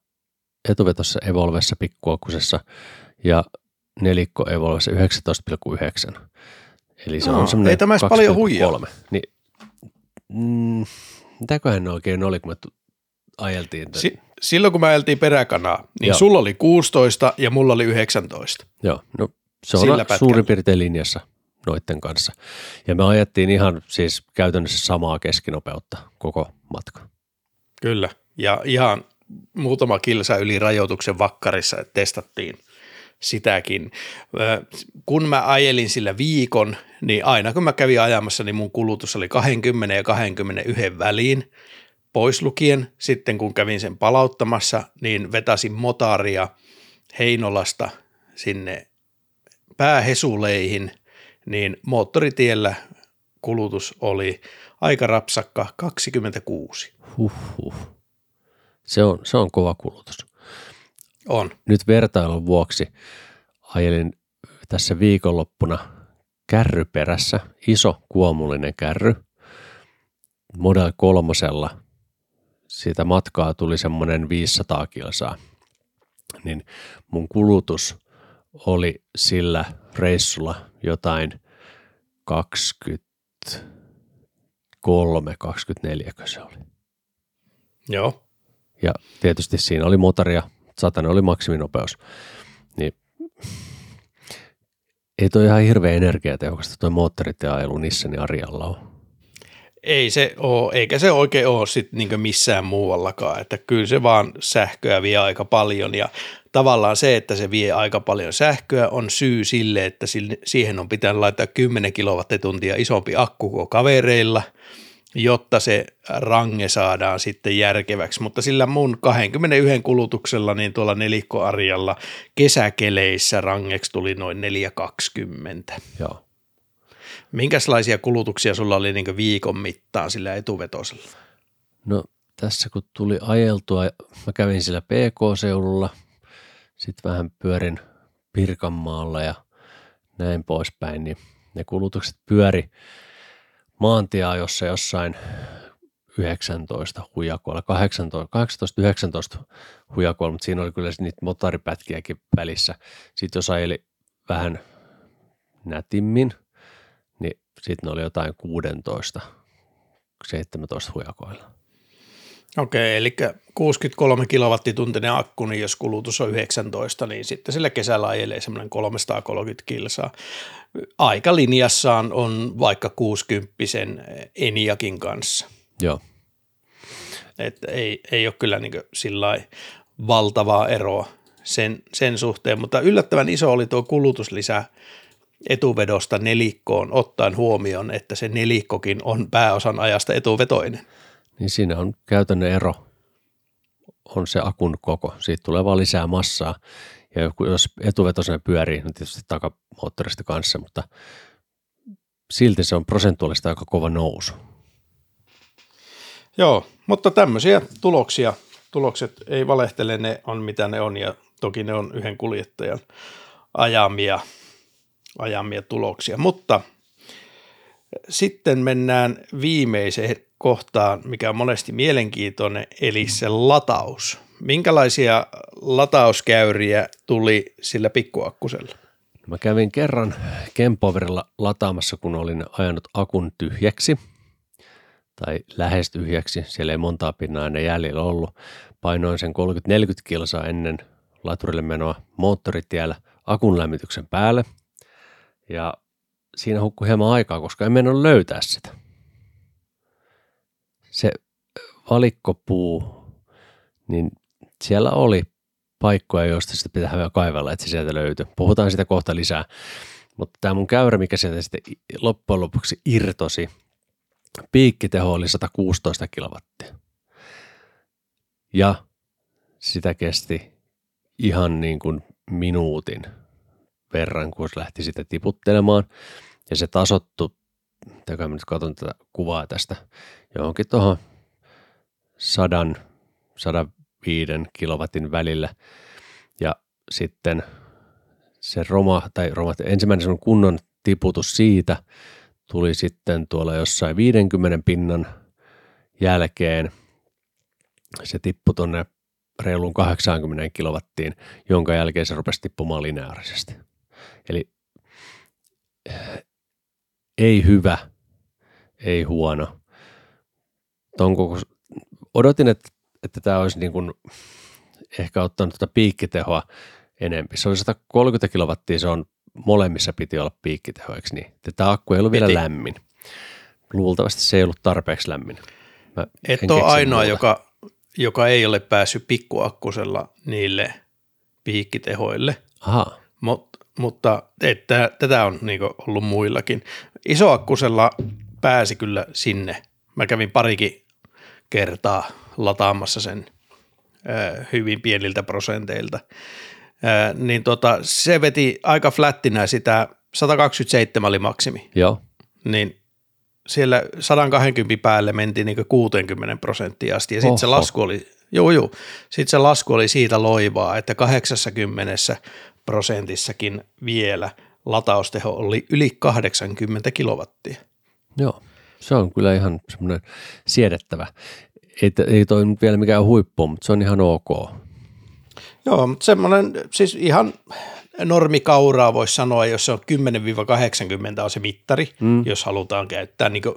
etuvetossa Evolvessa pikkuakkusessa ja nelikko Evolvessa 19,9. Eli se
No,
on semmoinen
ei tämä edes paljon
2,3.
huijaa.
Niin, mm, mitäköhän ne oikein oli, kun me tu- ajeltiin? Si-
silloin kun me ajeltiin peräkanaa, niin
Joo.
sulla oli 16 ja mulla oli 19.
Joo, no se on
Sillä
Sillä
pätkällä.
suurin piirtein linjassa noitten kanssa. Ja me ajettiin ihan siis käytännössä samaa keskinopeutta koko matka.
Kyllä. Ja ihan muutama kilsa yli rajoituksen vakkarissa testattiin sitäkin. Kun mä ajelin sillä viikon, niin aina kun mä kävin ajamassa, niin mun kulutus oli 20 ja 21 väliin pois lukien. Sitten kun kävin sen palauttamassa, niin vetäsin motaria Heinolasta sinne päähesuleihin, niin moottoritiellä kulutus oli aika rapsakka 26.
Huhhuh. Se on, se on kova kulutus.
On.
Nyt vertailun vuoksi ajelin tässä viikonloppuna kärry perässä, iso kuomullinen kärry, Model kolmosella. Siitä matkaa tuli semmoinen 500 kilsaa. Niin mun kulutus oli sillä reissulla jotain 23, 24 se oli.
Joo.
Ja tietysti siinä oli motoria, satanen oli maksiminopeus. Niin ei toi ihan hirveä energiatehokasta toi moottoritie ajelu Nissanin Arialla ole.
Ei se ole, eikä se oikein ole sit niin missään muuallakaan, että kyllä se vaan sähköä vie aika paljon ja tavallaan se, että se vie aika paljon sähköä on syy sille, että siihen on pitänyt laittaa 10 kilowattituntia isompi akku kuin kavereilla, jotta se range saadaan sitten järkeväksi, mutta sillä mun 21 kulutuksella niin tuolla nelikkoarjalla kesäkeleissä rangeksi tuli noin 420.
Joo.
Minkälaisia kulutuksia sulla oli niin viikon mittaan sillä etuvetosella?
No tässä kun tuli ajeltua, mä kävin sillä PK-seudulla, sitten vähän pyörin Pirkanmaalla ja näin poispäin, niin ne kulutukset pyöri maantieajossa jossain 19 hujakoilla, 18-19 hujakoilla, mutta siinä oli kyllä niitä motoripätkiäkin välissä. Sitten jos ajeli vähän nätimmin, sitten ne oli jotain 16, 17 hujakoilla.
Okei, eli 63 kilowattituntinen akku, niin jos kulutus on 19, niin sitten sillä kesällä ajelee semmoinen 330 kilsaa. Aika linjassaan on vaikka 60 Eniakin kanssa.
Joo.
Että ei, ei ole kyllä niin sillä valtavaa eroa sen, sen suhteen, mutta yllättävän iso oli tuo kulutuslisä etuvedosta nelikkoon, ottaen huomioon, että se nelikkokin on pääosan ajasta etuvetoinen.
Niin siinä on käytännön ero, on se akun koko. Siitä tulee vaan lisää massaa. Ja jos etuvetoisena pyörii, niin tietysti takamoottorista kanssa, mutta silti se on prosentuaalista aika kova nousu.
Joo, mutta tämmöisiä tuloksia, tulokset ei valehtele, ne on mitä ne on ja toki ne on yhden kuljettajan ajamia, ajamia tuloksia. Mutta sitten mennään viimeiseen kohtaan, mikä on monesti mielenkiintoinen, eli se lataus. Minkälaisia latauskäyriä tuli sillä pikkuakkusella?
Mä kävin kerran Kempoverilla lataamassa, kun olin ajanut akun tyhjäksi tai lähes tyhjäksi. Siellä ei montaa pinnaa enää jäljellä ollut. Painoin sen 30-40 kilsaa ennen laturille menoa moottoritiellä akun lämmityksen päälle. Ja siinä hukkui hieman aikaa, koska en mennyt löytää sitä. Se valikkopuu, niin siellä oli paikkoja, joista sitä pitää vielä kaivella, että se sieltä löytyy. Puhutaan sitä kohta lisää. Mutta tämä mun käyrä, mikä sieltä sitten loppujen lopuksi irtosi, piikkiteho oli 116 kilowattia. Ja sitä kesti ihan niin kuin minuutin verran, kun se lähti sitä tiputtelemaan. Ja se tasottu, mä nyt katson tätä kuvaa tästä, johonkin tuohon 100, 105 kilowatin välillä. Ja sitten se roma, tai roma, ensimmäinen kunnon tiputus siitä tuli sitten tuolla jossain 50 pinnan jälkeen. se tippui tuonne reiluun 80 kilowattiin, jonka jälkeen se rupesi tippumaan lineaarisesti. Eli ei hyvä, ei huono. Ton koko, odotin, että, että tämä olisi niin kuin ehkä ottanut tuota piikkitehoa enempi. Se oli 130 kilowattia, se on molemmissa piti olla piikkiteho, eikö niin? Tämä akku ei ollut vielä lämmin. Luultavasti se ei ollut tarpeeksi lämmin.
Mä Et ole ainoa, joka, joka ei ole päässyt pikkuakkusella niille piikkitehoille.
Aha.
Mut, mutta että, tätä on niin ollut muillakin. Isoakkusella pääsi kyllä sinne. Mä kävin parikin kertaa lataamassa sen ö, hyvin pieniltä prosenteilta. Ö, niin tota, se veti aika flättinä sitä, 127 oli maksimi.
Joo.
Niin siellä 120 päälle mentiin niin 60 prosenttia asti ja sitten se lasku oli, joo joo, sitten se lasku oli siitä loivaa, että 80 prosentissakin vielä latausteho oli yli 80 kilowattia.
Joo, se on kyllä ihan semmoinen siedettävä. Ei, ei toi nyt vielä mikään huippu, mutta se on ihan ok.
Joo, mutta semmoinen siis ihan normikauraa voisi sanoa, jos se on 10-80 on se mittari, mm. jos halutaan käyttää, niin kuin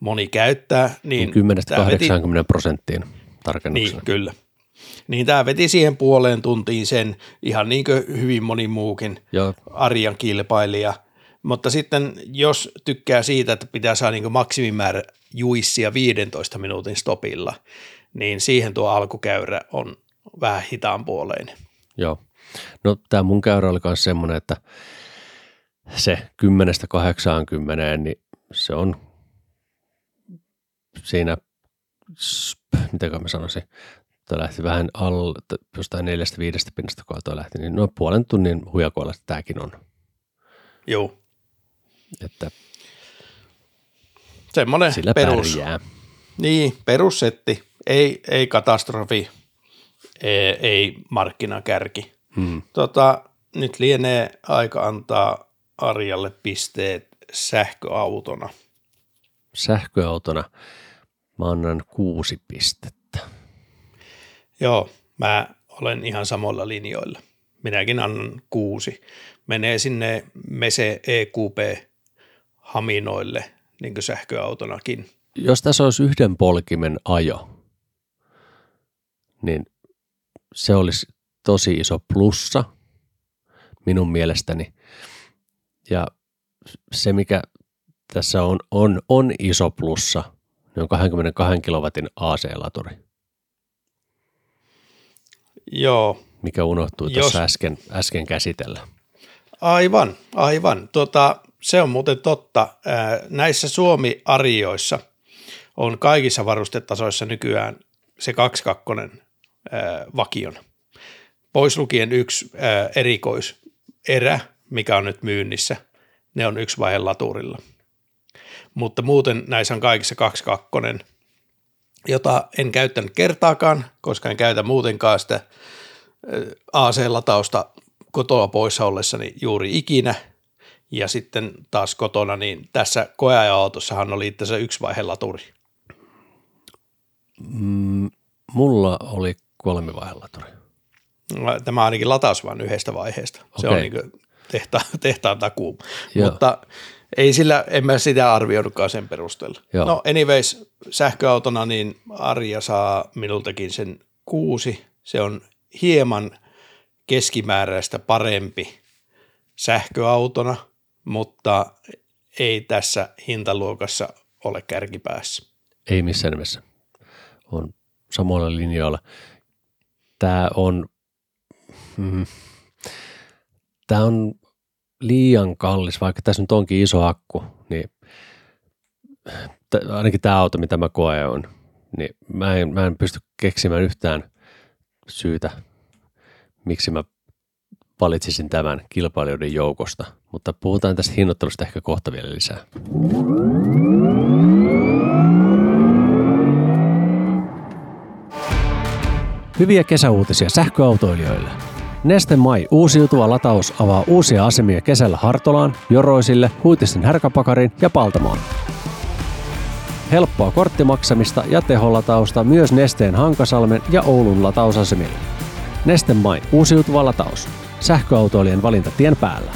moni käyttää. Niin
10-80 niin prosenttiin tarkennuksena.
Niin, kyllä. Niin tämä veti siihen puoleen tuntiin sen ihan niin kuin hyvin moni muukin Joo. arjan kilpailija. Mutta sitten jos tykkää siitä, että pitää saada niin maksimimäärä juissia 15 minuutin stopilla, niin siihen tuo alkukäyrä on vähän hitaan puoleinen.
Joo. No tämä mun käyrä oli myös semmoinen, että se 10-80, niin se on siinä, miten mä sanoisin, Tuo lähti vähän alle, jostain neljästä viidestä pinnasta, kun tuo lähti, niin noin puolen tunnin hujakoilla tämäkin on.
Joo.
Että
Semmoinen
sillä
perus.
Pärjää.
Niin, perussetti. Ei, ei katastrofi, ei, ei markkinakärki. Hmm. Tota, nyt lienee aika antaa Arjalle pisteet sähköautona.
Sähköautona mä annan kuusi pistettä.
Joo, mä olen ihan samoilla linjoilla. Minäkin annan kuusi. Menee sinne Mese EQP haminoille, niin kuin sähköautonakin.
Jos tässä olisi yhden polkimen ajo, niin se olisi tosi iso plussa minun mielestäni. Ja se, mikä tässä on, on, on iso plussa, niin on 22 kilowatin AC-laturi.
Joo.
Mikä unohtui Jos... tuossa äsken, äsken käsitellä.
Aivan, aivan. Tota, se on muuten totta. Näissä Suomi-arioissa on kaikissa varustetasoissa nykyään se 22 vakion. Pois lukien yksi erikoiserä, mikä on nyt myynnissä. Ne on yksi vaihe laturilla. Mutta muuten näissä on kaikissa 22 jota en käyttänyt kertaakaan, koska en käytä muutenkaan sitä AC-latausta kotoa poissa ollessani juuri ikinä. Ja sitten taas kotona, niin tässä koeaja-autossahan oli itse asiassa yksi vaihe laturi.
Mm, mulla oli kolme vaihe laturi.
Tämä ainakin lataus vain yhdestä vaiheesta. Okay. Se on niin tehta, tehtaan takuu. Joo. Mutta ei sillä, en mä sitä arvioinutkaan sen perusteella. Joo. No anyways, sähköautona niin Arja saa minultakin sen kuusi. Se on hieman keskimääräistä parempi sähköautona, mutta ei tässä hintaluokassa ole kärkipäässä.
Ei missään nimessä. On samoilla linjoilla. Tämä on, mm, tämä on liian kallis, vaikka tässä nyt onkin iso akku, niin t- ainakin tämä auto, mitä mä koen on, niin mä en, mä en pysty keksimään yhtään syytä, miksi mä valitsisin tämän kilpailijoiden joukosta, mutta puhutaan tästä hinnoittelusta ehkä kohta vielä lisää. Hyviä kesäuutisia sähköautoilijoille. Neste Mai uusiutuva lataus avaa uusia asemia kesällä Hartolaan, Joroisille, Huitisten härkäpakariin ja Paltamoon. Helppoa korttimaksamista ja teholatausta myös Nesteen Hankasalmen ja Oulun latausasemilla. Neste Main uusiutuva lataus. Sähköautoilien valinta tien päällä.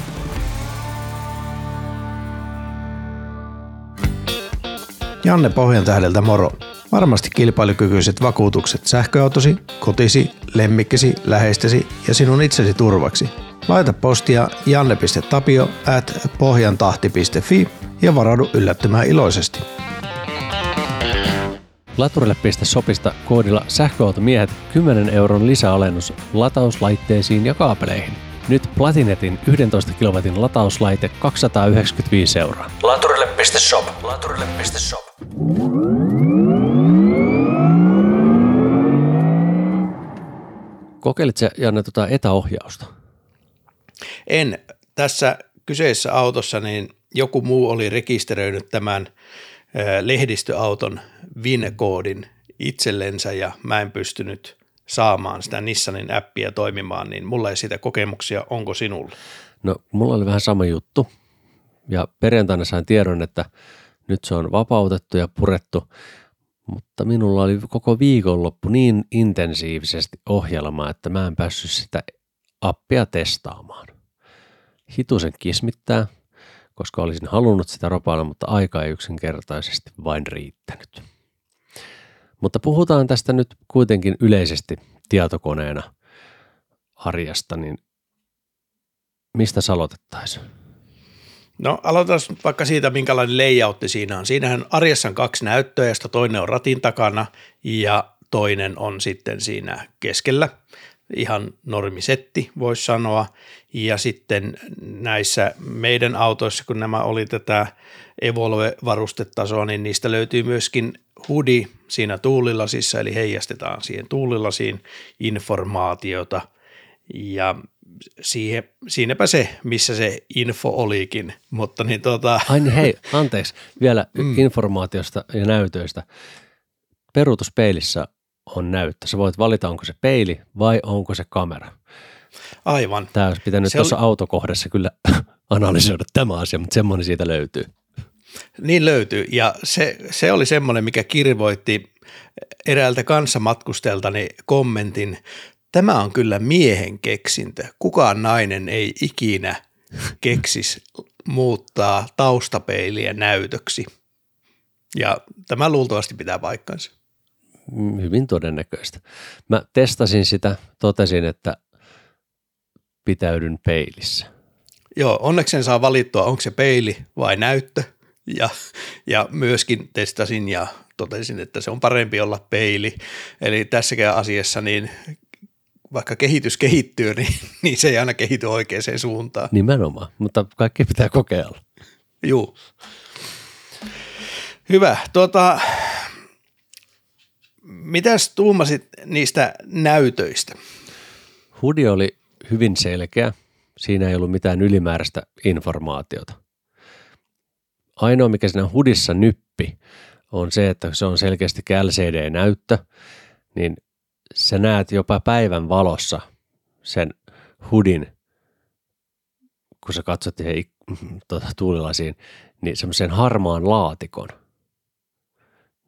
Janne Pohjantähdeltä moro. Varmasti kilpailukykyiset vakuutukset sähköautosi, kotisi, lemmikkisi, läheistesi ja sinun itsesi turvaksi. Laita postia janne.tapio at pohjantahti.fi ja varaudu yllättymään iloisesti.
Laturille.sopista koodilla sähköautomiehet 10 euron lisäalennus latauslaitteisiin ja kaapeleihin. Nyt Platinetin 11 kilowatin latauslaite 295 euroa.
Laturille.shop. Laturille.shop.
Kokeilit sä, Janne, tuota etäohjausta?
En. Tässä kyseisessä autossa niin joku muu oli rekisteröinyt tämän lehdistöauton VIN-koodin itsellensä ja mä en pystynyt saamaan sitä Nissanin appia toimimaan, niin mulla ei siitä kokemuksia, onko sinulla?
No, mulla oli vähän sama juttu. Ja perjantaina sain tiedon, että nyt se on vapautettu ja purettu, mutta minulla oli koko viikonloppu niin intensiivisesti ohjelma, että mä en päässyt sitä appia testaamaan. Hitusen kismittää, koska olisin halunnut sitä ropailla, mutta aika ei yksinkertaisesti vain riittänyt. Mutta puhutaan tästä nyt kuitenkin yleisesti tietokoneena arjesta, niin mistä salotettaisiin?
No aloitetaan vaikka siitä, minkälainen layoutti siinä on. Siinähän arjessa on kaksi näyttöä, josta toinen on ratin takana ja toinen on sitten siinä keskellä. Ihan normisetti voisi sanoa. Ja sitten näissä meidän autoissa, kun nämä oli tätä Evolve-varustetasoa, niin niistä löytyy myöskin hudi siinä tuulilasissa, eli heijastetaan siihen tuulilasiin informaatiota. Ja siihen, siinäpä se, missä se info olikin, mutta niin tota...
Ai niin, hei, anteeksi, vielä mm. informaatiosta ja näytöistä. Peruutuspeilissä on näyttö. Sä voit valita, onko se peili vai onko se kamera.
Aivan.
Tämä olisi pitänyt se tuossa oli... autokohdassa kyllä analysoida tämä asia, mutta semmoinen siitä löytyy.
Niin löytyy, ja se, se oli semmoinen, mikä kirvoitti eräältä kanssamatkusteltani kommentin, Tämä on kyllä miehen keksintö. Kukaan nainen ei ikinä keksis muuttaa taustapeiliä näytöksi. Ja tämä luultavasti pitää paikkansa.
Hyvin todennäköistä. Mä testasin sitä, totesin, että pitäydyn peilissä.
Joo, onneksi saa valittua, onko se peili vai näyttö. Ja, ja myöskin testasin ja totesin, että se on parempi olla peili. Eli tässäkään asiassa niin vaikka kehitys kehittyy, niin, niin se ei aina kehity oikeaan suuntaan.
Nimenomaan, mutta kaikki pitää kokeilla.
Juu. Hyvä. Tuota, mitäs tuumasit niistä näytöistä?
Hudi oli hyvin selkeä. Siinä ei ollut mitään ylimääräistä informaatiota. Ainoa, mikä siinä hudissa nyppi, on se, että se on selkeästi LCD-näyttö, niin sä näet jopa päivän valossa sen hudin, kun sä katsot siihen tuota, tuulilasiin, niin semmoisen harmaan laatikon,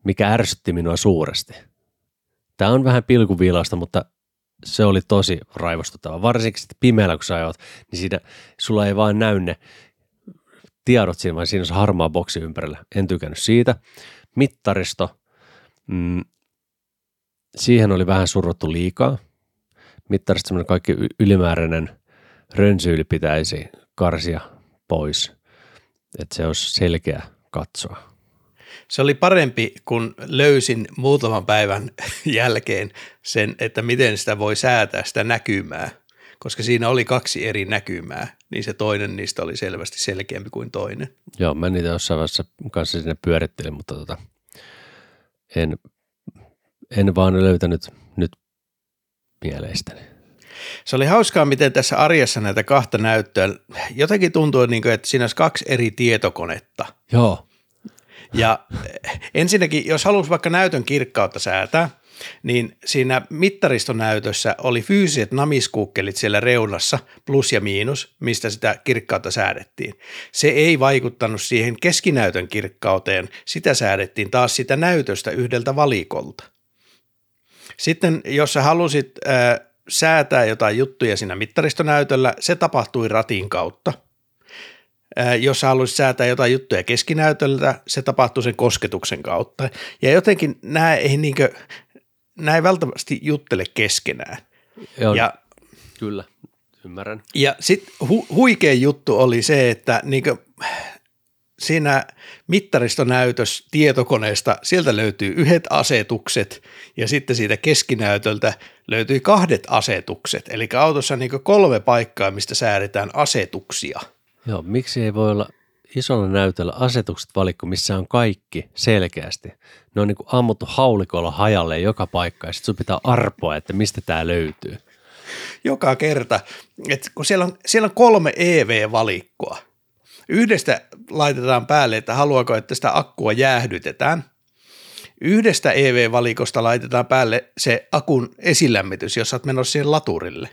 mikä ärsytti minua suuresti. Tämä on vähän pilkuviilasta, mutta se oli tosi raivostuttava. Varsinkin sitten pimeällä, kun sä ajot, niin siinä sulla ei vaan näy ne tiedot siinä, vaan siinä on se harmaa boksi ympärillä. En tykännyt siitä. Mittaristo. Mm, siihen oli vähän surrottu liikaa. Mittarista semmoinen kaikki ylimääräinen rönsyyli pitäisi karsia pois, että se olisi selkeä katsoa.
Se oli parempi, kun löysin muutaman päivän jälkeen sen, että miten sitä voi säätää sitä näkymää, koska siinä oli kaksi eri näkymää, niin se toinen niistä oli selvästi selkeämpi kuin toinen.
Joo, mä niitä jossain vaiheessa kanssa sinne pyörittelin, mutta tota, en en vaan löytänyt nyt mieleistäni.
Se oli hauskaa, miten tässä arjessa näitä kahta näyttöä, jotenkin tuntuu, niin kuin, että siinä olisi kaksi eri tietokonetta.
Joo.
Ja ensinnäkin, jos haluaisi vaikka näytön kirkkautta säätää, niin siinä mittaristonäytössä oli fyysiset namiskuukkelit siellä reunassa, plus ja miinus, mistä sitä kirkkautta säädettiin. Se ei vaikuttanut siihen keskinäytön kirkkauteen, sitä säädettiin taas sitä näytöstä yhdeltä valikolta. Sitten jos sä halusit äh, säätää jotain juttuja siinä mittaristonäytöllä, se tapahtui ratin kautta. Äh, jos sä haluaisit säätää jotain juttuja keskinäytöltä, se tapahtui sen kosketuksen kautta. Ja jotenkin nämä ei, niinkö, nämä ei välttämättä juttele keskenään.
Joo,
Ja
kyllä, ymmärrän.
ja sitten hu- huikea juttu oli se, että niinkö, siinä mittaristonäytös tietokoneesta, sieltä löytyy yhdet asetukset ja sitten siitä keskinäytöltä löytyy kahdet asetukset. Eli autossa on niinkö kolme paikkaa, mistä säädetään asetuksia.
Joo, miksi ei voi olla isolla näytöllä asetukset valikko, missä on kaikki selkeästi. Ne on niin kuin ammuttu haulikolla hajalle joka paikka ja sitten sun pitää arpoa, että mistä tämä löytyy.
joka kerta, että kun siellä on, siellä on kolme EV-valikkoa. Yhdestä laitetaan päälle, että haluaako, että sitä akkua jäähdytetään. Yhdestä EV-valikosta laitetaan päälle se akun esilämmitys, jos olet menossa siihen laturille.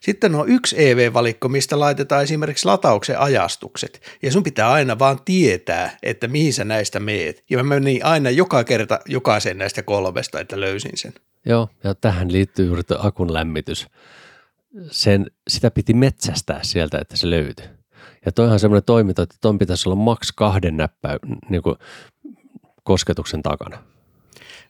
Sitten on yksi EV-valikko, mistä laitetaan esimerkiksi latauksen ajastukset. Ja sun pitää aina vaan tietää, että mihin sä näistä meet. Ja mä menin aina joka kerta jokaisen näistä kolmesta, että löysin sen.
Joo, ja tähän liittyy juuri akun lämmitys. Sen, sitä piti metsästää sieltä, että se löytyi. Ja toihan semmoinen toiminta, että ton pitäisi olla maks kahden näppäy, niin kuin kosketuksen takana.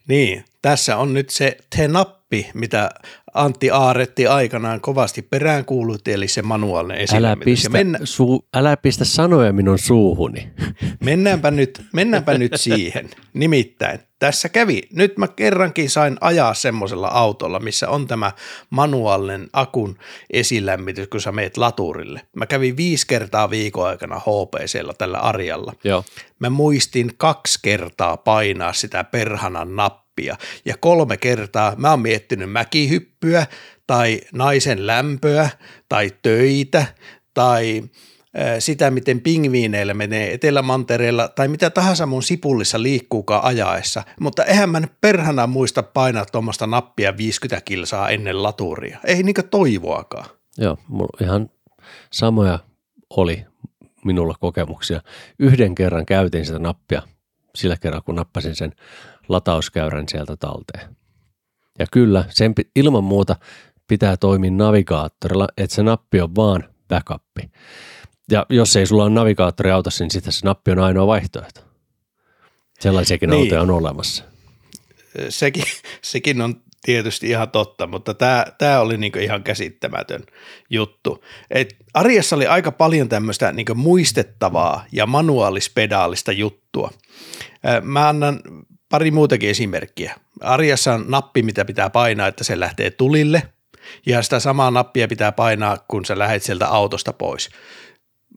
Niin, tässä on nyt se te-nappi, mitä Antti Aaretti aikanaan kovasti peräänkuulutti, eli se manuaalinen
Älä
esilämmitys.
pistä,
mennä,
suu, älä pistä sanoja minun suuhuni.
mennäänpä, nyt, mennäänpä nyt siihen. Nimittäin tässä kävi, nyt mä kerrankin sain ajaa semmoisella autolla, missä on tämä manuaalinen akun esilämmitys, kun sä meet laturille. Mä kävin viisi kertaa viikon aikana HPCllä tällä Arjalla.
Joo.
Mä muistin kaksi kertaa painaa sitä perhanan nappia ja kolme kertaa mä oon miettinyt mäkihyppyä tai naisen lämpöä tai töitä tai sitä, miten pingviineillä menee etelämantereella tai mitä tahansa mun sipullissa liikkuukaan ajaessa, mutta eihän mä nyt perhana muista painaa tuommoista nappia 50 kilsaa ennen laturia. Ei niinkö toivoakaan.
Joo, mulla ihan samoja oli minulla kokemuksia. Yhden kerran käytin sitä nappia sillä kerran, kun nappasin sen latauskäyrän sieltä talteen. Ja kyllä, sen ilman muuta pitää toimia navigaattorilla, että se nappi on vaan backup. Ja jos ei sulla ole navigaattori autossa, niin sitten se nappi on ainoa vaihtoehto. Sellaisiakin
Niin.
autoja on olemassa.
sekin, sekin on tietysti ihan totta, mutta tämä, tämä oli niinku ihan käsittämätön juttu. Et Arjessa oli aika paljon tämmöistä niinku muistettavaa ja manuaalispedaalista juttua. Mä annan pari muutakin esimerkkiä. Arjessa on nappi, mitä pitää painaa, että se lähtee tulille, ja sitä samaa nappia pitää painaa, kun sä lähdet sieltä autosta pois.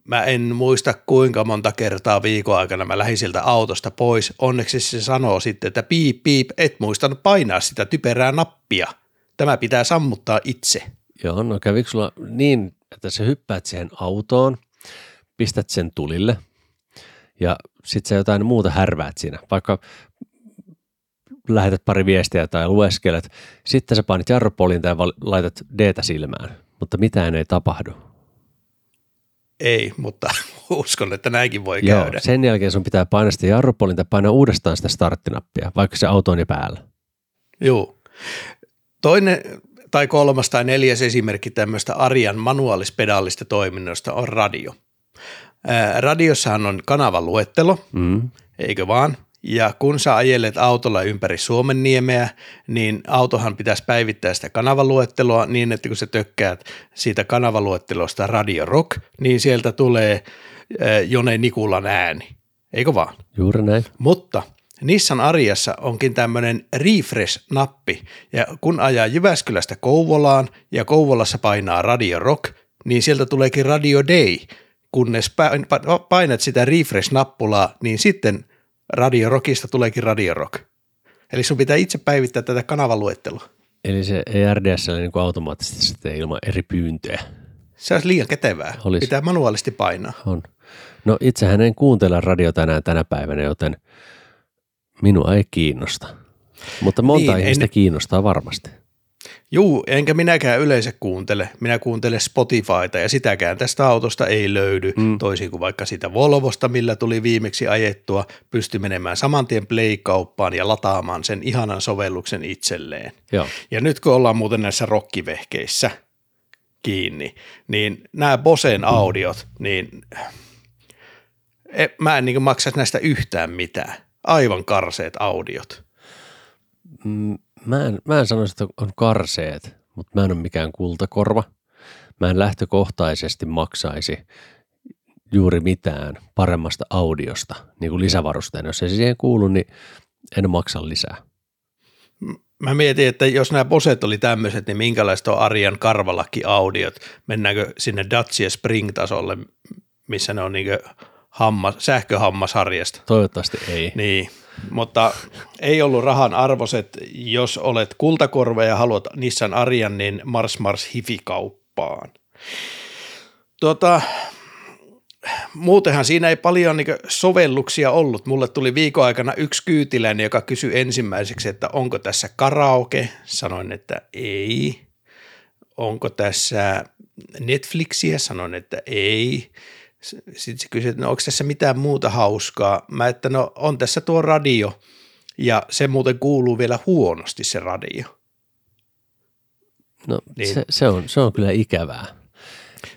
Mä en muista kuinka monta kertaa viikon aikana mä lähdin sieltä autosta pois. Onneksi se sanoo sitten, että piip piip, et muistanut painaa sitä typerää nappia. Tämä pitää sammuttaa itse.
Joo, no kävikö sulla niin, että sä hyppäät siihen autoon, pistät sen tulille ja sit sä jotain muuta härväät siinä, vaikka lähetät pari viestiä tai lueskelet, sitten sä painit jarrupolinta ja val- laitat d silmään, mutta mitään ei tapahdu.
Ei, mutta uskon, että näinkin voi
Joo,
käydä.
sen jälkeen sun pitää painaa sitä jarrupolinta ja painaa uudestaan sitä starttinappia, vaikka se auto on jo päällä.
Joo. Toinen tai kolmas tai neljäs esimerkki tämmöistä arjan manuaalispedaalista toiminnosta on radio. Ää, radiossahan on kanavaluettelo,
Mm.
eikö vaan? Ja kun sä ajelet autolla ympäri Suomenniemeä, niin autohan pitäisi päivittää sitä kanavaluetteloa niin, että kun sä tökkäät siitä kanavaluettelosta Radio Rock, niin sieltä tulee äh, Jone Nikulan ääni. Eikö vaan?
Juuri näin.
Mutta Nissan Ariassa onkin tämmöinen refresh-nappi, ja kun ajaa Jyväskylästä Kouvolaan ja Kouvolassa painaa Radio Rock, niin sieltä tuleekin Radio Day. Kunnes pain- pa- painat sitä refresh-nappulaa, niin sitten Radio Rockista tuleekin Radio Rock. Eli sun pitää itse päivittää tätä kanavaluettelua.
Eli se ei RDSL niin kuin automaattisesti sitten ilman eri pyyntöjä.
Se olisi liian kätevää.
Olisi.
Pitää manuaalisti painaa.
On. No itsehän en kuuntele radiota enää tänä päivänä, joten minua ei kiinnosta. Mutta monta
Niin,
niin,
en-
ihmistä kiinnostaa varmasti.
Juu, enkä minäkään yleensä kuuntele. Minä kuuntelen Spotifyta ja sitäkään tästä autosta ei löydy, mm. toisin kuin vaikka sitä Volvosta, millä tuli viimeksi ajettua, pysty menemään saman tien Play-kauppaan ja lataamaan sen ihanan sovelluksen itselleen.
Joo.
Ja nyt kun ollaan muuten näissä rokkivehkeissä kiinni, niin nämä Bosen audiot, niin e- mä en niin maksaisi näistä yhtään mitään. Aivan karseet audiot.
Mm, Mä en, mä en sanoisi, että on karseet, mutta mä en ole mikään kultakorva. Mä en lähtökohtaisesti maksaisi juuri mitään paremmasta audiosta, niin kuin lisävarusteena. Jos ei se siihen kuulu, niin en maksa lisää.
Mä mietin, että jos nämä Boset oli tämmöiset, niin minkälaista on Arjan karvalakki-audiot? Mennäänkö sinne Dacia Spring-tasolle, missä ne on niin hammas, sähköhammasharjasta?
Toivottavasti ei.
Niin, mutta ei ollut rahan arvoset. Jos olet kultakorva ja haluat Nissan Arjan, niin mars mars hifikauppaan. Tuota, muutenhan siinä ei paljon niin sovelluksia ollut. Mulle tuli viikon aikana yksi kyytiläinen, joka kysyi ensimmäiseksi, että onko tässä karaoke. Sanoin, että ei. Onko tässä Netflixiä? Sanoin, että ei. Sitten se kysyi, että no onko tässä mitään muuta hauskaa. Mä, että no on tässä tuo radio ja se muuten kuuluu vielä huonosti se radio.
No
Niin.
se, se, on, se on kyllä ikävää.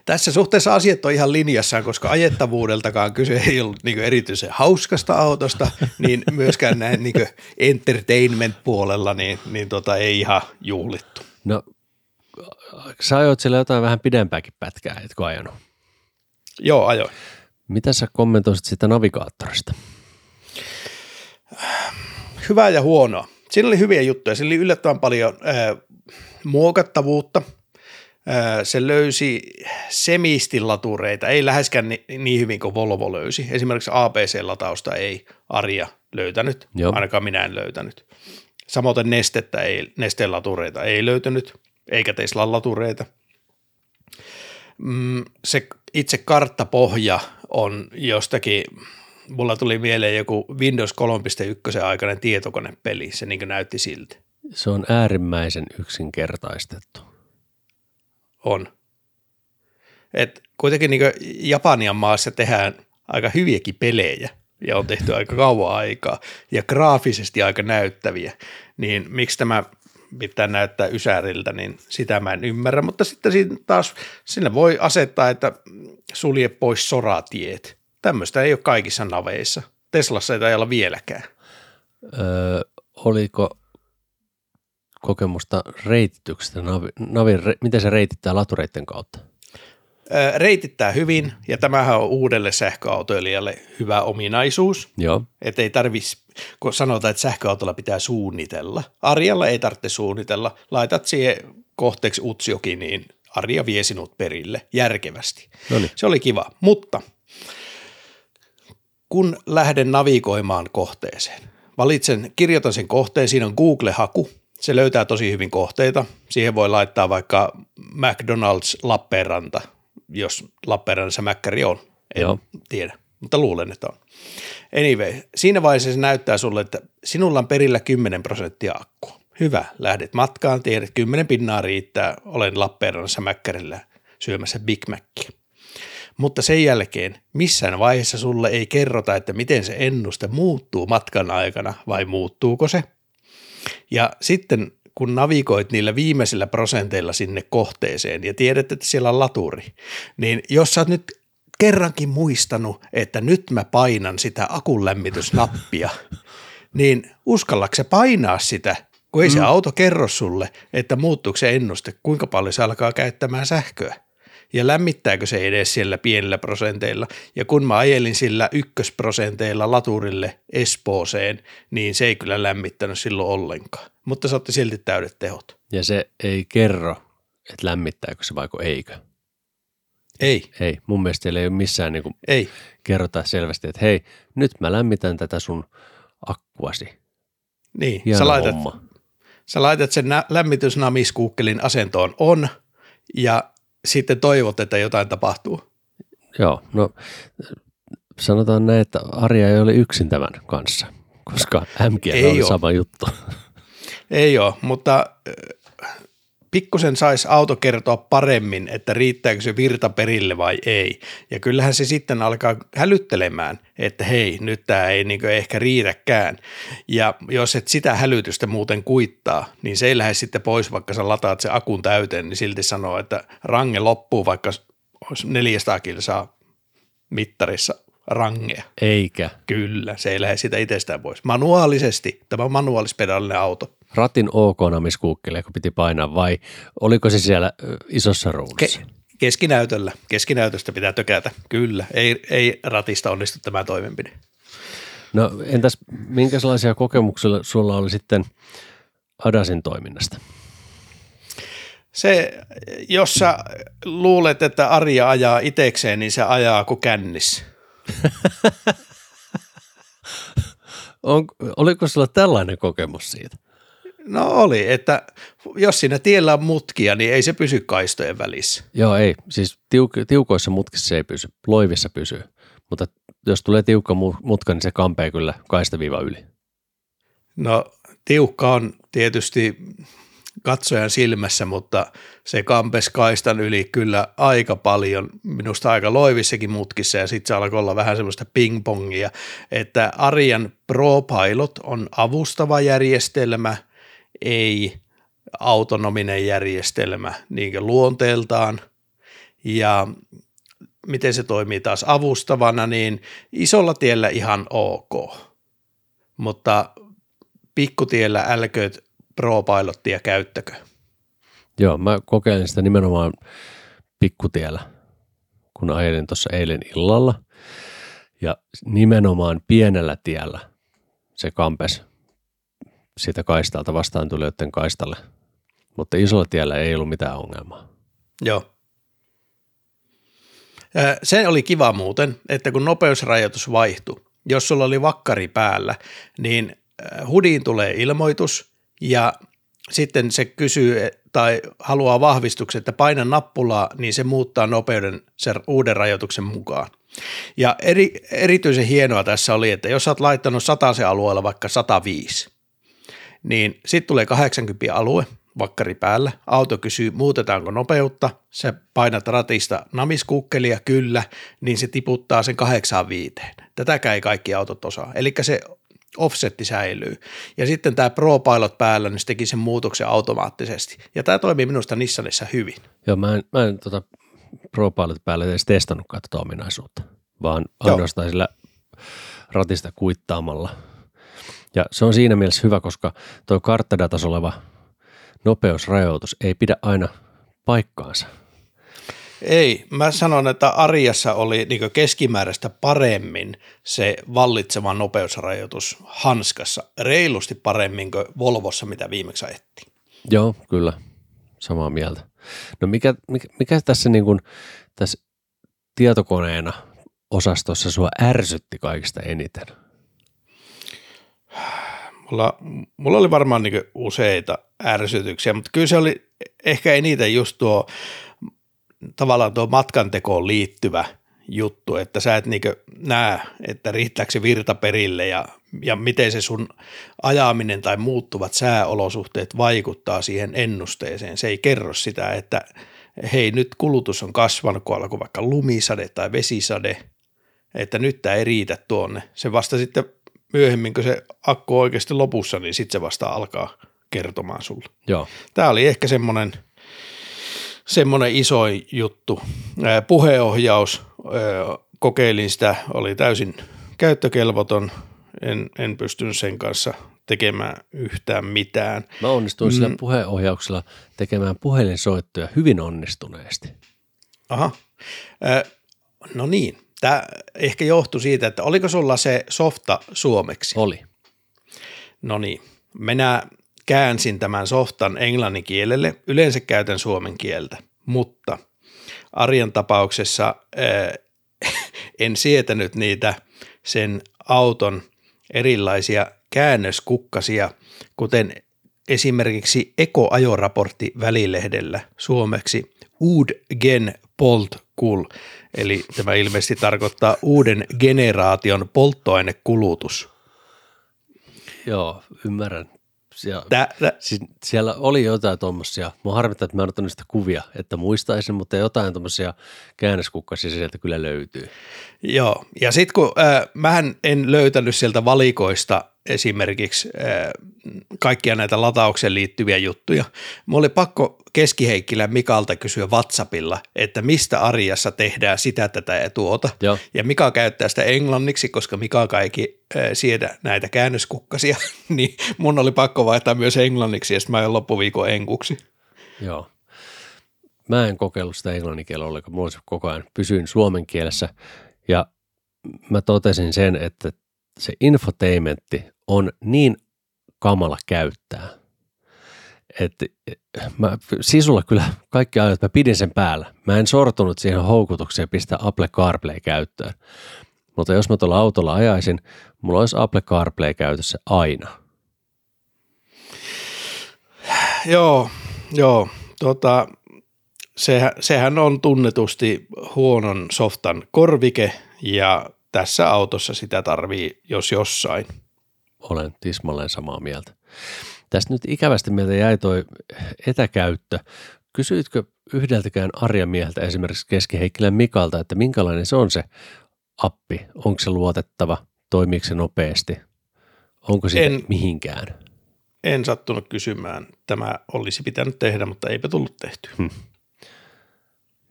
Tässä suhteessa asiat on ihan linjassaan, koska ajettavuudeltakaan kyse ei ollut niin erityisen hauskasta autosta, niin myöskään näin niin entertainment-puolella niin, niin tota, ei ihan juhlittu.
No sä ajoit siellä jotain vähän pidempääkin pätkää, etkö ajanut?
Joo, ajoin.
Mitä sä kommentoisit sitä navigaattorista?
Hyvää ja huonoa. Siinä oli hyviä juttuja. Siinä oli yllättävän paljon äh, muokattavuutta. Äh, se löysi semistillatureita, ei läheskään ni, niin hyvin kuin Volvo löysi. Esimerkiksi APC-latausta ei Arja löytänyt,
Joo.
ainakaan minä en löytänyt. Samoin nestettä ei, nesteen latureita ei löytynyt, eikä Teslan latureita. Mm, se itse karttapohja on jostakin, mulla tuli mieleen joku Windows 3.1 aikainen tietokonepeli, se niin näytti siltä.
Se on äärimmäisen yksinkertaistettu.
On. Et kuitenkin niin Japanian maassa tehdään aika hyviäkin pelejä ja on tehty aika kauan aikaa ja graafisesti aika näyttäviä, niin miksi tämä pitää näyttää ysäriltä, niin sitä mä en ymmärrä, mutta sitten siinä taas sinne voi asettaa, että sulje pois soratiet. Tämmöistä ei ole kaikissa naveissa. Teslassa ei taida olla vieläkään.
Öö, oliko kokemusta reitityksestä, navi, navi, re, miten se reitittää latureiden kautta?
Reitittää hyvin, ja tämähän on uudelle sähköautoilijalle hyvä ominaisuus.
Joo,
Että ei tarvitsisi, kun sanotaan, että sähköautolla pitää suunnitella. Arjalla ei tarvitse suunnitella. Laitat siihen kohteeksi utsiokin, niin Arja vie sinut perille järkevästi.
Noniin.
Se oli kiva, mutta kun lähden navigoimaan kohteeseen, valitsen, kirjoitan sen kohteen, siinä on Google-haku, se löytää tosi hyvin kohteita. Siihen voi laittaa vaikka McDonald's Lappeenranta, jos Lappeenrannassa mäkkäri on. En
Joo.
tiedä, mutta luulen, että on. Anyway, siinä vaiheessa se näyttää sulle, että sinulla on perillä 10 prosenttia akkua. Hyvä, lähdet matkaan, tiedät, 10 pinnaa riittää, olen Lappeenrannassa mäkkärillä syömässä Big Mackia. Mutta sen jälkeen missään vaiheessa sulle ei kerrota, että miten se ennuste muuttuu matkan aikana vai muuttuuko se. Ja sitten kun navigoit niillä viimeisillä prosenteilla sinne kohteeseen ja tiedät, että siellä on laturi, niin jos sä oot nyt kerrankin muistanut, että nyt mä painan sitä akun lämmitysnappia, niin uskallako se painaa sitä, kun ei se auto kerro sulle, että muuttuuko se ennuste, kuinka paljon se alkaa käyttämään sähköä ja lämmittääkö se edes siellä pienillä prosenteilla. Ja kun mä ajelin sillä ykkösprosenteilla laturille Espooseen, niin se ei kyllä lämmittänyt silloin ollenkaan. Mutta se otti silti täydet tehot.
ja se ei kerro, että lämmittääkö se vaiko eikö.
Ei,
Ei, mun mielestä ei ole missään niin kuin
ei.
kerrota selvästi, että hei, nyt mä lämmitän tätä sun akkuasi.
Niin,
Hieno
sä laitat,
homma.
sä laitat sen nä- lämmitysnamiskuukkelin asentoon on ja sitten toivot, että jotain tapahtuu.
Joo, no sanotaan näin, että Arja ei ole yksin tämän kanssa, koska MG
oo.
sama juttu.
Ei ole, mutta pikkusen saisi auto kertoa paremmin, että riittääkö se virta perille vai ei. Ja kyllähän se sitten alkaa hälyttelemään, että hei, nyt tämä ei niin ehkä riitäkään. Ja jos et sitä hälytystä muuten kuittaa, niin se ei lähde sitten pois, vaikka sä lataat se akun täyteen, niin silti sanoo, että range loppuu, vaikka olisi 400 kilsaa mittarissa rangea.
Eikä.
Kyllä, se ei lähde sitä itsestään pois. Manuaalisesti, tämä on manuaalispedaalinen auto.
Ratin OK-namiskuukkele, kun piti painaa, vai oliko se siellä isossa ruudussa?
Ke- keskinäytöllä, keskinäytöstä pitää tökätä, kyllä. Ei, ei ratista onnistu tämä toimenpide.
No entäs minkälaisia kokemuksia sulla oli sitten Adasin toiminnasta?
Se, jos sä luulet, että Arja ajaa itekseen, niin se ajaa kuin kännissä.
On, oliko sulla tällainen kokemus siitä?
No oli, että jos siinä tiellä on mutkia, niin ei se pysy kaistojen välissä.
Joo, ei. Siis tiuk- tiukoissa mutkissa se ei pysy, loivissa pysyy. Mutta jos tulee tiukka mu- mutka, niin se kampee kyllä kaistaviiva yli.
No tiukka on tietysti katsojan silmässä, mutta se kampes kaistan yli kyllä aika paljon, minusta aika loivissakin mutkissa ja sitten se alkoi olla vähän semmoista pingpongia, että Arjan Pro Pilot on avustava järjestelmä, ei autonominen järjestelmä niin luonteeltaan ja miten se toimii taas avustavana, niin isolla tiellä ihan ok, mutta pikkutiellä älkööt Pro-pilottia käyttäkö?
Joo, mä kokeilin sitä nimenomaan pikkutiellä, kun ajelin tuossa eilen illalla. Ja nimenomaan pienellä tiellä se kampes siitä kaistalta vastaan tulijoiden kaistalle. Mutta isolla tiellä ei ollut mitään ongelmaa.
Joo. Se oli kiva muuten, että kun nopeusrajoitus vaihtui, jos sulla oli vakkari päällä, niin hudiin tulee ilmoitus ja sitten se kysyy tai haluaa vahvistuksen, että paina nappulaa, niin se muuttaa nopeuden sen uuden rajoituksen mukaan. Ja eri, erityisen hienoa tässä oli, että jos olet laittanut se alueella vaikka 105, niin sitten tulee 80 alue, vakkari päällä, auto kysyy muutetaanko nopeutta, se painat ratista namiskukkelia kyllä, niin se tiputtaa sen 85. Tätäkään ei kaikki autot osaa. Eli se offsetti säilyy. Ja sitten tämä Pro Pilot päällä, niin se teki sen muutoksen automaattisesti. Ja tämä toimii minusta Nissanissa hyvin.
Joo, mä en, mä en tota Pro Pilot päällä edes testannutkaan tätä ominaisuutta, vaan ainoastaan sillä ratista kuittaamalla. Ja se on siinä mielessä hyvä, koska tuo karttadatas oleva nopeusrajoitus ei pidä aina paikkaansa –
ei, mä sanon, että Arjassa oli niin keskimääräistä paremmin se vallitseva nopeusrajoitus hanskassa, reilusti paremmin kuin Volvossa, mitä viimeksi ajettiin.
Joo, kyllä, samaa mieltä. No mikä, mikä, mikä tässä, niin kuin, tässä tietokoneena osastossa sua ärsytti kaikista eniten?
Mulla, mulla oli varmaan niin useita ärsytyksiä, mutta kyllä se oli ehkä eniten just tuo tavallaan tuo matkantekoon liittyvä juttu, että sä et niinkö näe, että riittääkö se virta perille ja, ja miten se sun ajaminen tai muuttuvat sääolosuhteet vaikuttaa siihen ennusteeseen. Se ei kerro sitä, että hei nyt kulutus on kasvanut, kun alkoi vaikka lumisade tai vesisade, että nyt tämä ei riitä tuonne. Se vasta sitten myöhemmin, kun se akku on oikeasti lopussa, niin sitten se vasta alkaa kertomaan sulle.
Joo.
Tämä oli ehkä semmoinen – semmoinen iso juttu. Puheohjaus, kokeilin sitä, oli täysin käyttökelvoton, en, en pystynyt sen kanssa tekemään yhtään mitään.
Mä onnistuin mm. sillä puheenohjauksella tekemään puhelinsoittoja hyvin onnistuneesti.
Aha, no niin. Tämä ehkä johtui siitä, että oliko sulla se softa suomeksi?
Oli.
No niin, mennään käänsin tämän softan englannin kielelle. Yleensä käytän suomen kieltä, mutta Arjan tapauksessa äh, en sietänyt niitä sen auton erilaisia käännöskukkasia, kuten esimerkiksi ekoajoraportti välilehdellä suomeksi Ud gen polt kul, eli tämä ilmeisesti tarkoittaa uuden generaation polttoainekulutus.
Joo, ymmärrän Siellä,
Tää, tää,
siis siellä oli jotain tuommoisia, mua harmittaa, että mä en ottanut sitä kuvia, että muistaisin, mutta jotain tuommoisia käännöskukkasia sieltä kyllä löytyy.
Joo, ja sitten kun äh, mähän en löytänyt sieltä valikoista esimerkiksi kaikkia näitä lataukseen liittyviä juttuja, mulla oli pakko Keskiheikkilän Mikalta kysyä WhatsAppilla, että mistä arjassa tehdään sitä, tätä ja tuota.
Joo.
Ja Mika käyttää sitä englanniksi, koska Mika kaikki äh, siedä näitä käännöskukkasia, niin mun oli pakko vaihtaa myös englanniksi ja sitten mä ajan loppuviikon enkuksi.
Joo. Mä en kokeillut sitä englannin kielellä ollenkaan, mulla koko ajan pysyin suomen kielessä ja mä totesin sen, että se infotainmentti on niin kamala käyttää. Että mä sisulla kyllä kaikki ajat mä pidin sen päällä. Mä en sortunut siihen houkutukseen pistää Apple CarPlay käyttöön. Mutta jos mä tuolla autolla ajaisin, mulla olisi Apple CarPlay käytössä aina.
Joo, joo. Tota, sehän, sehän on tunnetusti huonon softan korvike ja tässä autossa sitä tarvii jos jossain.
Olen tismalleen samaa mieltä. Tästä nyt ikävästi meiltä jäi toi etäkäyttö. Kysyitkö yhdeltäkään arjamieheltä esimerkiksi Keskiheikkilän Mikalta, että minkälainen se on se appi? Onko se luotettava? Toimiiko se nopeasti? Onko
En-
mihinkään?
En sattunut kysymään. Tämä olisi pitänyt tehdä, mutta eipä tullut tehty.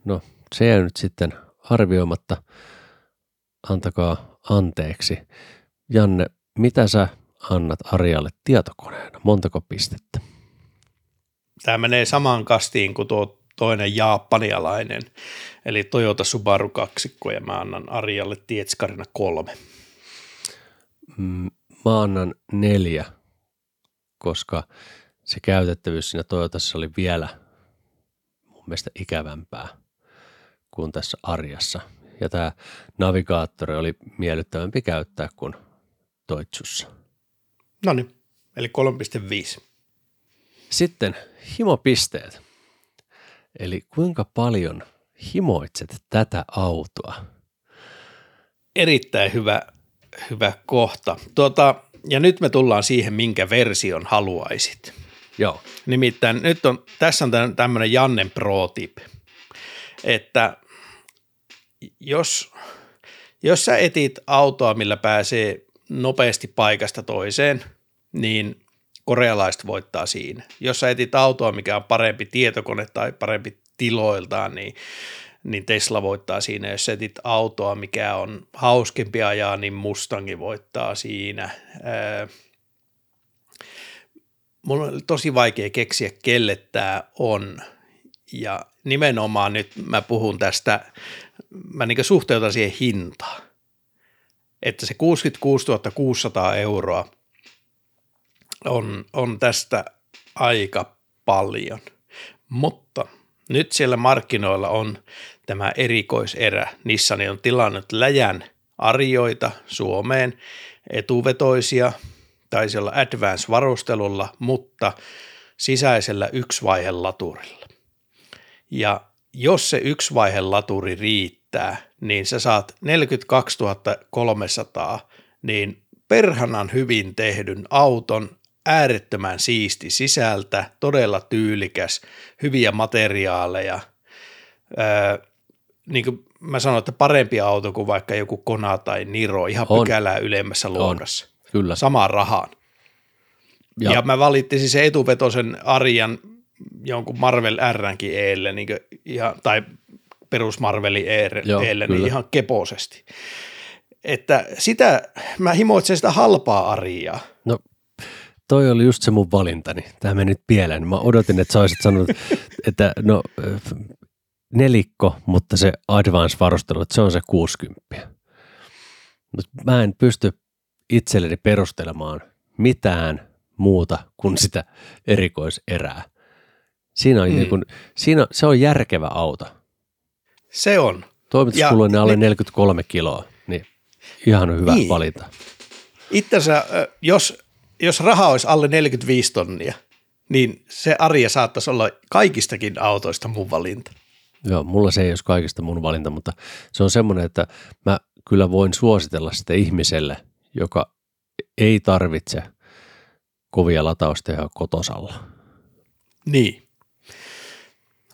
No, se jäi nyt sitten arvioimatta. Antakaa anteeksi. Janne, mitä sä annat Arjalle tietokoneena? Montako pistettä?
Tämä menee samaan kastiin kuin tuo toinen japanialainen, eli Toyota Subaru kaksikko, ja mä annan Arjalle Tietskarina kolme.
Mm, Mä annan neljä, koska se käytettävyys siinä Toyotassa oli vielä mun mielestä ikävämpää kuin tässä arjassa. Ja tämä navigaattori oli miellyttävämpi käyttää kuin Toitsussa.
No niin, eli 3,5.
Sitten himopisteet. Eli kuinka paljon himoitset tätä autoa?
Erittäin hyvä, hyvä kohta. Tuota, ja nyt me tullaan siihen, minkä version haluaisit.
Joo.
Nimittäin nyt on, tässä on tämmöinen Jannen pro tip, että jos, jos sä etit autoa, millä pääsee nopeasti paikasta toiseen, niin korealaiset voittaa siinä. Jos sä etit autoa, mikä on parempi tietokone tai parempi tiloiltaan, niin, niin Tesla voittaa siinä. Jos sä etit autoa, mikä on hauskempi ajaa, niin Mustangi voittaa siinä. Ää, mun on tosi vaikea keksiä, kelle tämä on. Ja nimenomaan nyt mä puhun tästä, mä niin suhteutan siihen hintaan. Että se 66 600 euroa on, on tästä aika paljon. Mutta nyt siellä markkinoilla on tämä erikoiserä. Nissani on tilannut läjän arjoita Suomeen, etuvetoisia, taisi olla advance-varustelulla, mutta sisäisellä yksivaihe-laturilla. Ja jos se yksivaihe-laturi riittää, niin sä saat 42 300, niin perhanan hyvin tehdyn auton, äärettömän siisti sisältä, todella tyylikäs, hyviä materiaaleja. Öö, niin kuin mä sanoin, että parempi auto kuin vaikka joku Kona tai Niro, ihan
On.
pykälää ylemmässä luokassa.
Kyllä.
Samaan rahaan. Ja,
Ja-
ja mä valittisin se etuvetosen Arjan jonkun Marvel Rnkin eelle, niin ihan, tai perus Marveli eelle,
Joo,
eelle niin ihan keposesti. Että sitä, mä himoitsen sitä halpaa Arjaa.
No, toi oli just se mun valintani. Tämä meni nyt pieleen. Mä odotin, että sä olisit sanonut, että no nelikko, mutta se advance-varustelu, että se on se 60. Mutta mä en pysty itselleni perustelemaan mitään muuta kuin sitä erikoiserää. Siinä on,
Mm.
niin kun, siinä, se on järkevä auto.
Se on.
Toimituskuluinen alle
ne-
43 kiloa, niin ihan hyvä
Niin.
valinta.
Itsensä, jos, jos raha olisi alle 45 tonnia, niin se Arja saattaisi olla kaikistakin autoista mun valinta.
Joo, mulla se ei olisi kaikista mun valinta, mutta se on semmoinen, että mä kyllä voin suositella sitä ihmiselle, joka ei tarvitse kovia lataustehoja kotosalla.
Niin.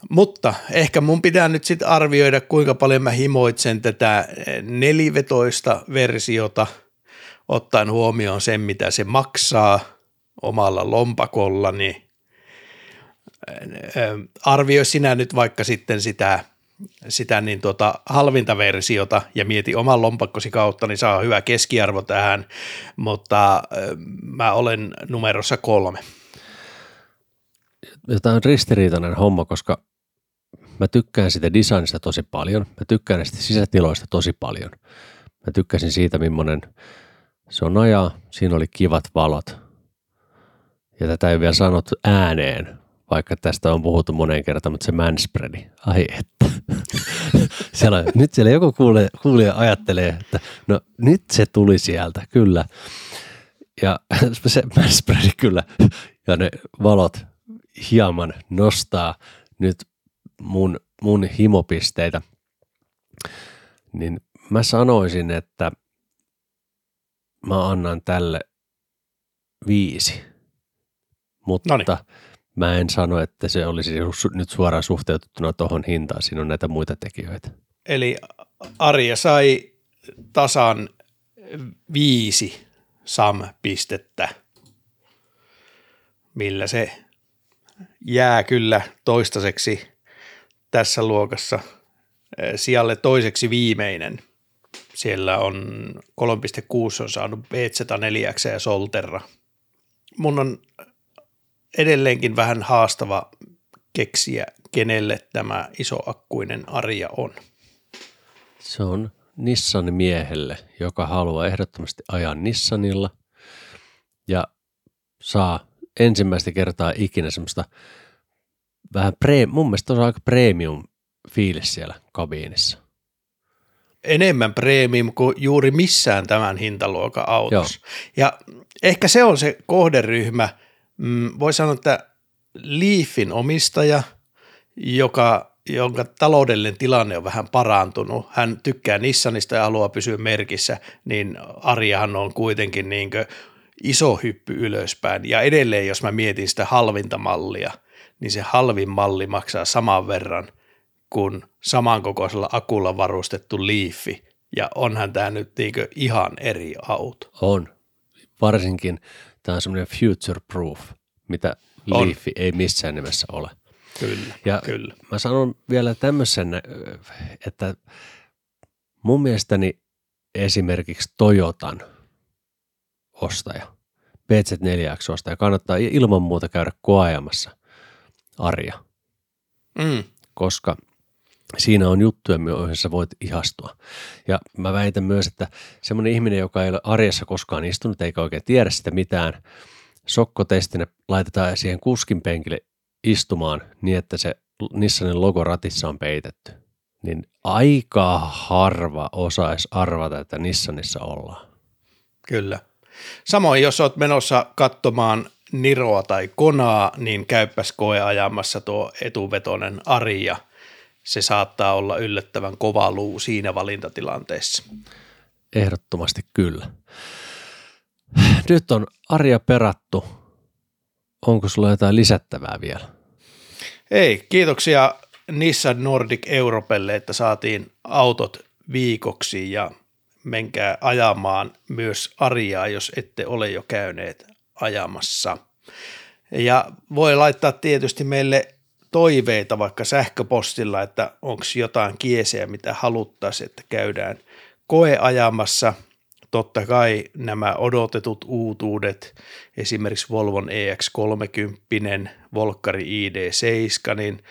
Mutta ehkä mun pitää nyt sitten arvioida, kuinka paljon mä himoitsen tätä nelivetoista versiota, ottaen huomioon sen, mitä se maksaa omalla lompakollani. Arvioi sinä nyt vaikka sitten sitä, sitä niin tuota halvinta versiota ja mieti oman lompakkosi kautta, niin saa hyvä keskiarvo tähän, mutta mä olen numerossa kolme.
Tämä on ristiriitainen homma, koska mä tykkään sitä designista tosi paljon. Mä tykkään näistä sisätiloista tosi paljon. Mä tykkäsin siitä, millainen se on ajaa. Siinä oli kivat valot. Ja tätä ei vielä sanottu ääneen, vaikka tästä on puhuttu moneen kertaan, mutta se manspreadi, ai että. siellä, nyt siellä joku kuulija, kuulija ajattelee, että no nyt se tuli sieltä, kyllä. Ja se manspreadi kyllä, ja ne valot hieman nostaa nyt mun, mun himopisteitä, niin mä sanoisin, että mä annan tälle viisi. Mutta Noniin. mä en sano, että se olisi nyt suoraan suhteutettuna tuohon hintaan. Siinä on näitä muita tekijöitä.
Eli Arja sai tasan viisi SAM-pistettä, millä se jää kyllä toistaiseksi tässä luokassa sijalle toiseksi viimeinen. Siellä on 3.6 on saanut B4 ja Solterra. Mun on edelleenkin vähän haastava keksiä, kenelle tämä isoakkuinen arja on.
Se on Nissan miehelle, joka haluaa ehdottomasti ajaa Nissanilla ja saa ensimmäistä kertaa ikinä semmoista vähän pre, mun mielestä on aika premium fiilis siellä kabiinissa.
Enemmän premium kuin juuri missään tämän hintaluokan autossa. Joo. Ja ehkä se on se kohderyhmä, mm, voi sanoa, että Leafin omistaja, joka, jonka taloudellinen tilanne on vähän parantunut, hän tykkää Nissanista ja haluaa pysyä merkissä, niin Arjahan on kuitenkin niin iso hyppy ylöspäin. Ja edelleen, jos mä mietin sitä halvinta mallia – niin se halvin malli maksaa saman verran kuin samankokoisella akulla varustettu Leafi. Ja onhan tämä nyt niinkö ihan eri auto.
On. Varsinkin tämä on semmoinen future proof, mitä Leafi ei missään nimessä ole.
Kyllä,
ja
kyllä.
Mä sanon vielä tämmöisen, että mun mielestäni esimerkiksi Toyotan ostaja, BZ4X-ostaja, kannattaa ilman muuta käydä koajamassa arja. Mm. Koska siinä on juttuja, joihin sä voit ihastua. Ja mä väitän myös, että semmoinen ihminen, joka ei ole arjessa koskaan istunut eikä oikein tiedä sitä mitään, sokkotestinä laitetaan siihen kuskin penkille istumaan niin, että se Nissanin logo ratissa on peitetty. Niin aika harva osaisi arvata, että Nissanissa ollaan.
Kyllä. Samoin, jos olet menossa katsomaan Niroa tai Konaa, niin käyppäs koeajamassa tuo etuvetonen Ari ja se saattaa olla yllättävän kova luu siinä valintatilanteessa.
Ehdottomasti kyllä. Nyt on Arja perattu. Onko sulla jotain lisättävää vielä?
Ei, kiitoksia Nissan Nordic Europelle, että saatiin autot viikoksi ja menkää ajamaan myös Arjaa, jos ette ole jo käyneet ajamassa. Ja voi laittaa tietysti meille toiveita vaikka sähköpostilla, että onko jotain kiesejä, mitä haluttaisiin, että käydään koeajamassa. Totta kai nämä odotetut uutuudet, esimerkiksi Volvon EX30, Volkari ID7, niin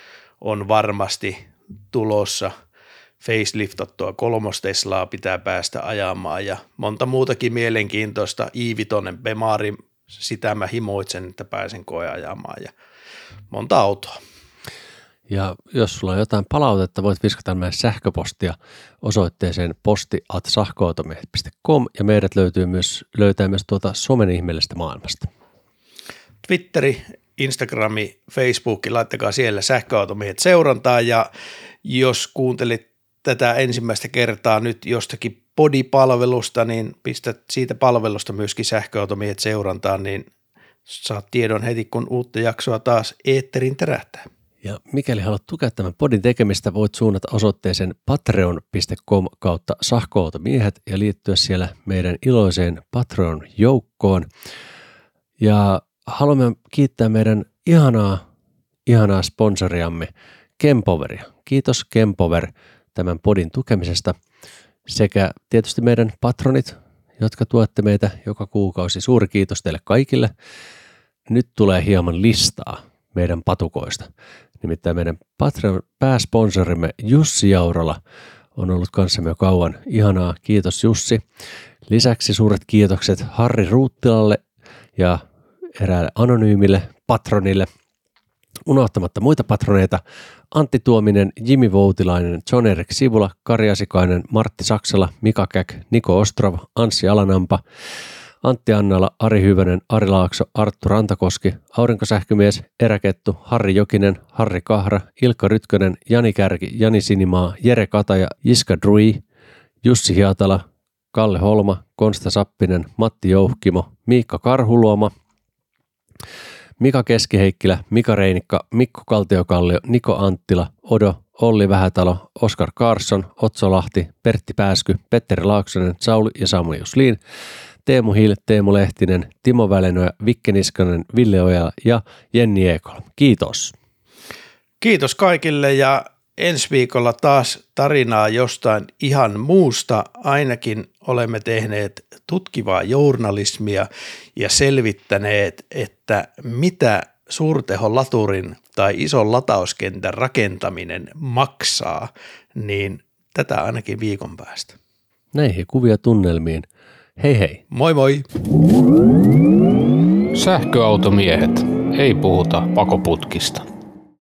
on varmasti tulossa faceliftattua kolmosteslaa pitää päästä ajamaan ja monta muutakin mielenkiintoista. Iivitonen Bemari sitä mä himoitsen, että pääsen koeajamaan ja monta autoa.
Ja jos sulla on jotain palautetta, voit viskata meidän sähköpostia osoitteeseen posti.sahkoautomiehet.com ja meidät löytyy myös, löytää myös tuota somen ihmeellisestä maailmasta.
Twitteri, Instagrami, Facebook, laittakaa siellä sähköautomiehet seurantaa ja jos kuuntelit tätä ensimmäistä kertaa nyt jostakin podipalvelusta, niin pistät siitä palvelusta myöskin sähköautomiehet seurantaan, niin Saat tiedon heti, kun uutta jaksoa taas eetterin terähtää.
Ja mikäli haluat tukea tämän podin tekemistä, voit suunnata osoitteeseen patreon.com kautta sahkoautomiehet ja liittyä siellä meidän iloiseen Patreon-joukkoon. Ja haluamme kiittää meidän ihanaa, ihanaa sponsoriamme Kempoveria. Kiitos Kempover tämän podin tukemisesta sekä tietysti meidän patronit, jotka tuette meitä joka kuukausi. Suuri kiitos teille kaikille. Nyt tulee hieman listaa meidän patukoista. Nimittäin meidän Patreon pääsponsorimme Jussi Jaurola on ollut kanssamme jo kauan. Ihanaa, kiitos Jussi. Lisäksi suuret kiitokset Harri Ruuttilalle ja eräälle anonyymille patronille. Unohtamatta muita patroneita, Antti Tuominen, Jimi Voutilainen, John Erik Sivula, Kari Asikainen, Martti Saksala, Mika Käk, Niko Ostrov, Anssi Alanampa, Antti Annala, Ari Hyvönen, Ari Laakso, Arttu Rantakoski, Aurinkosähkömies, Eräkettu, Harri Jokinen, Harri Kahra, Ilkka Rytkönen, Jani Kärki, Jani Sinimaa, Jere Kataja, Jiska Drui, Jussi Hiatala, Kalle Holma, Konsta Sappinen, Matti Jouhkimo, Miikka Karhuluoma, Mika Keskiheikkilä, Mika Reinikka, Mikko Kaltiokallio, Niko Anttila, Odo, Olli Vähätalo, Oskar Karsson, Otso Lahti, Pertti Pääsky, Petteri Laaksonen, Sauli ja Samuel Jusliin, Teemu Hill, Teemu Lehtinen, Timo Välenoja, Vikke Niskanen, Ville Ojala ja Jenni Ekol. Kiitos.
Kiitos kaikille ja ensi viikolla taas tarinaa jostain ihan muusta. Ainakin olemme tehneet tutkivaa journalismia ja selvittäneet, että mitä suurteholaturin tai ison latauskentän rakentaminen maksaa, niin tätä ainakin viikon päästä.
Näihin kuvia tunnelmiin. Hei hei.
Moi moi!
Sähköautomiehet. Ei puhuta pakoputkista.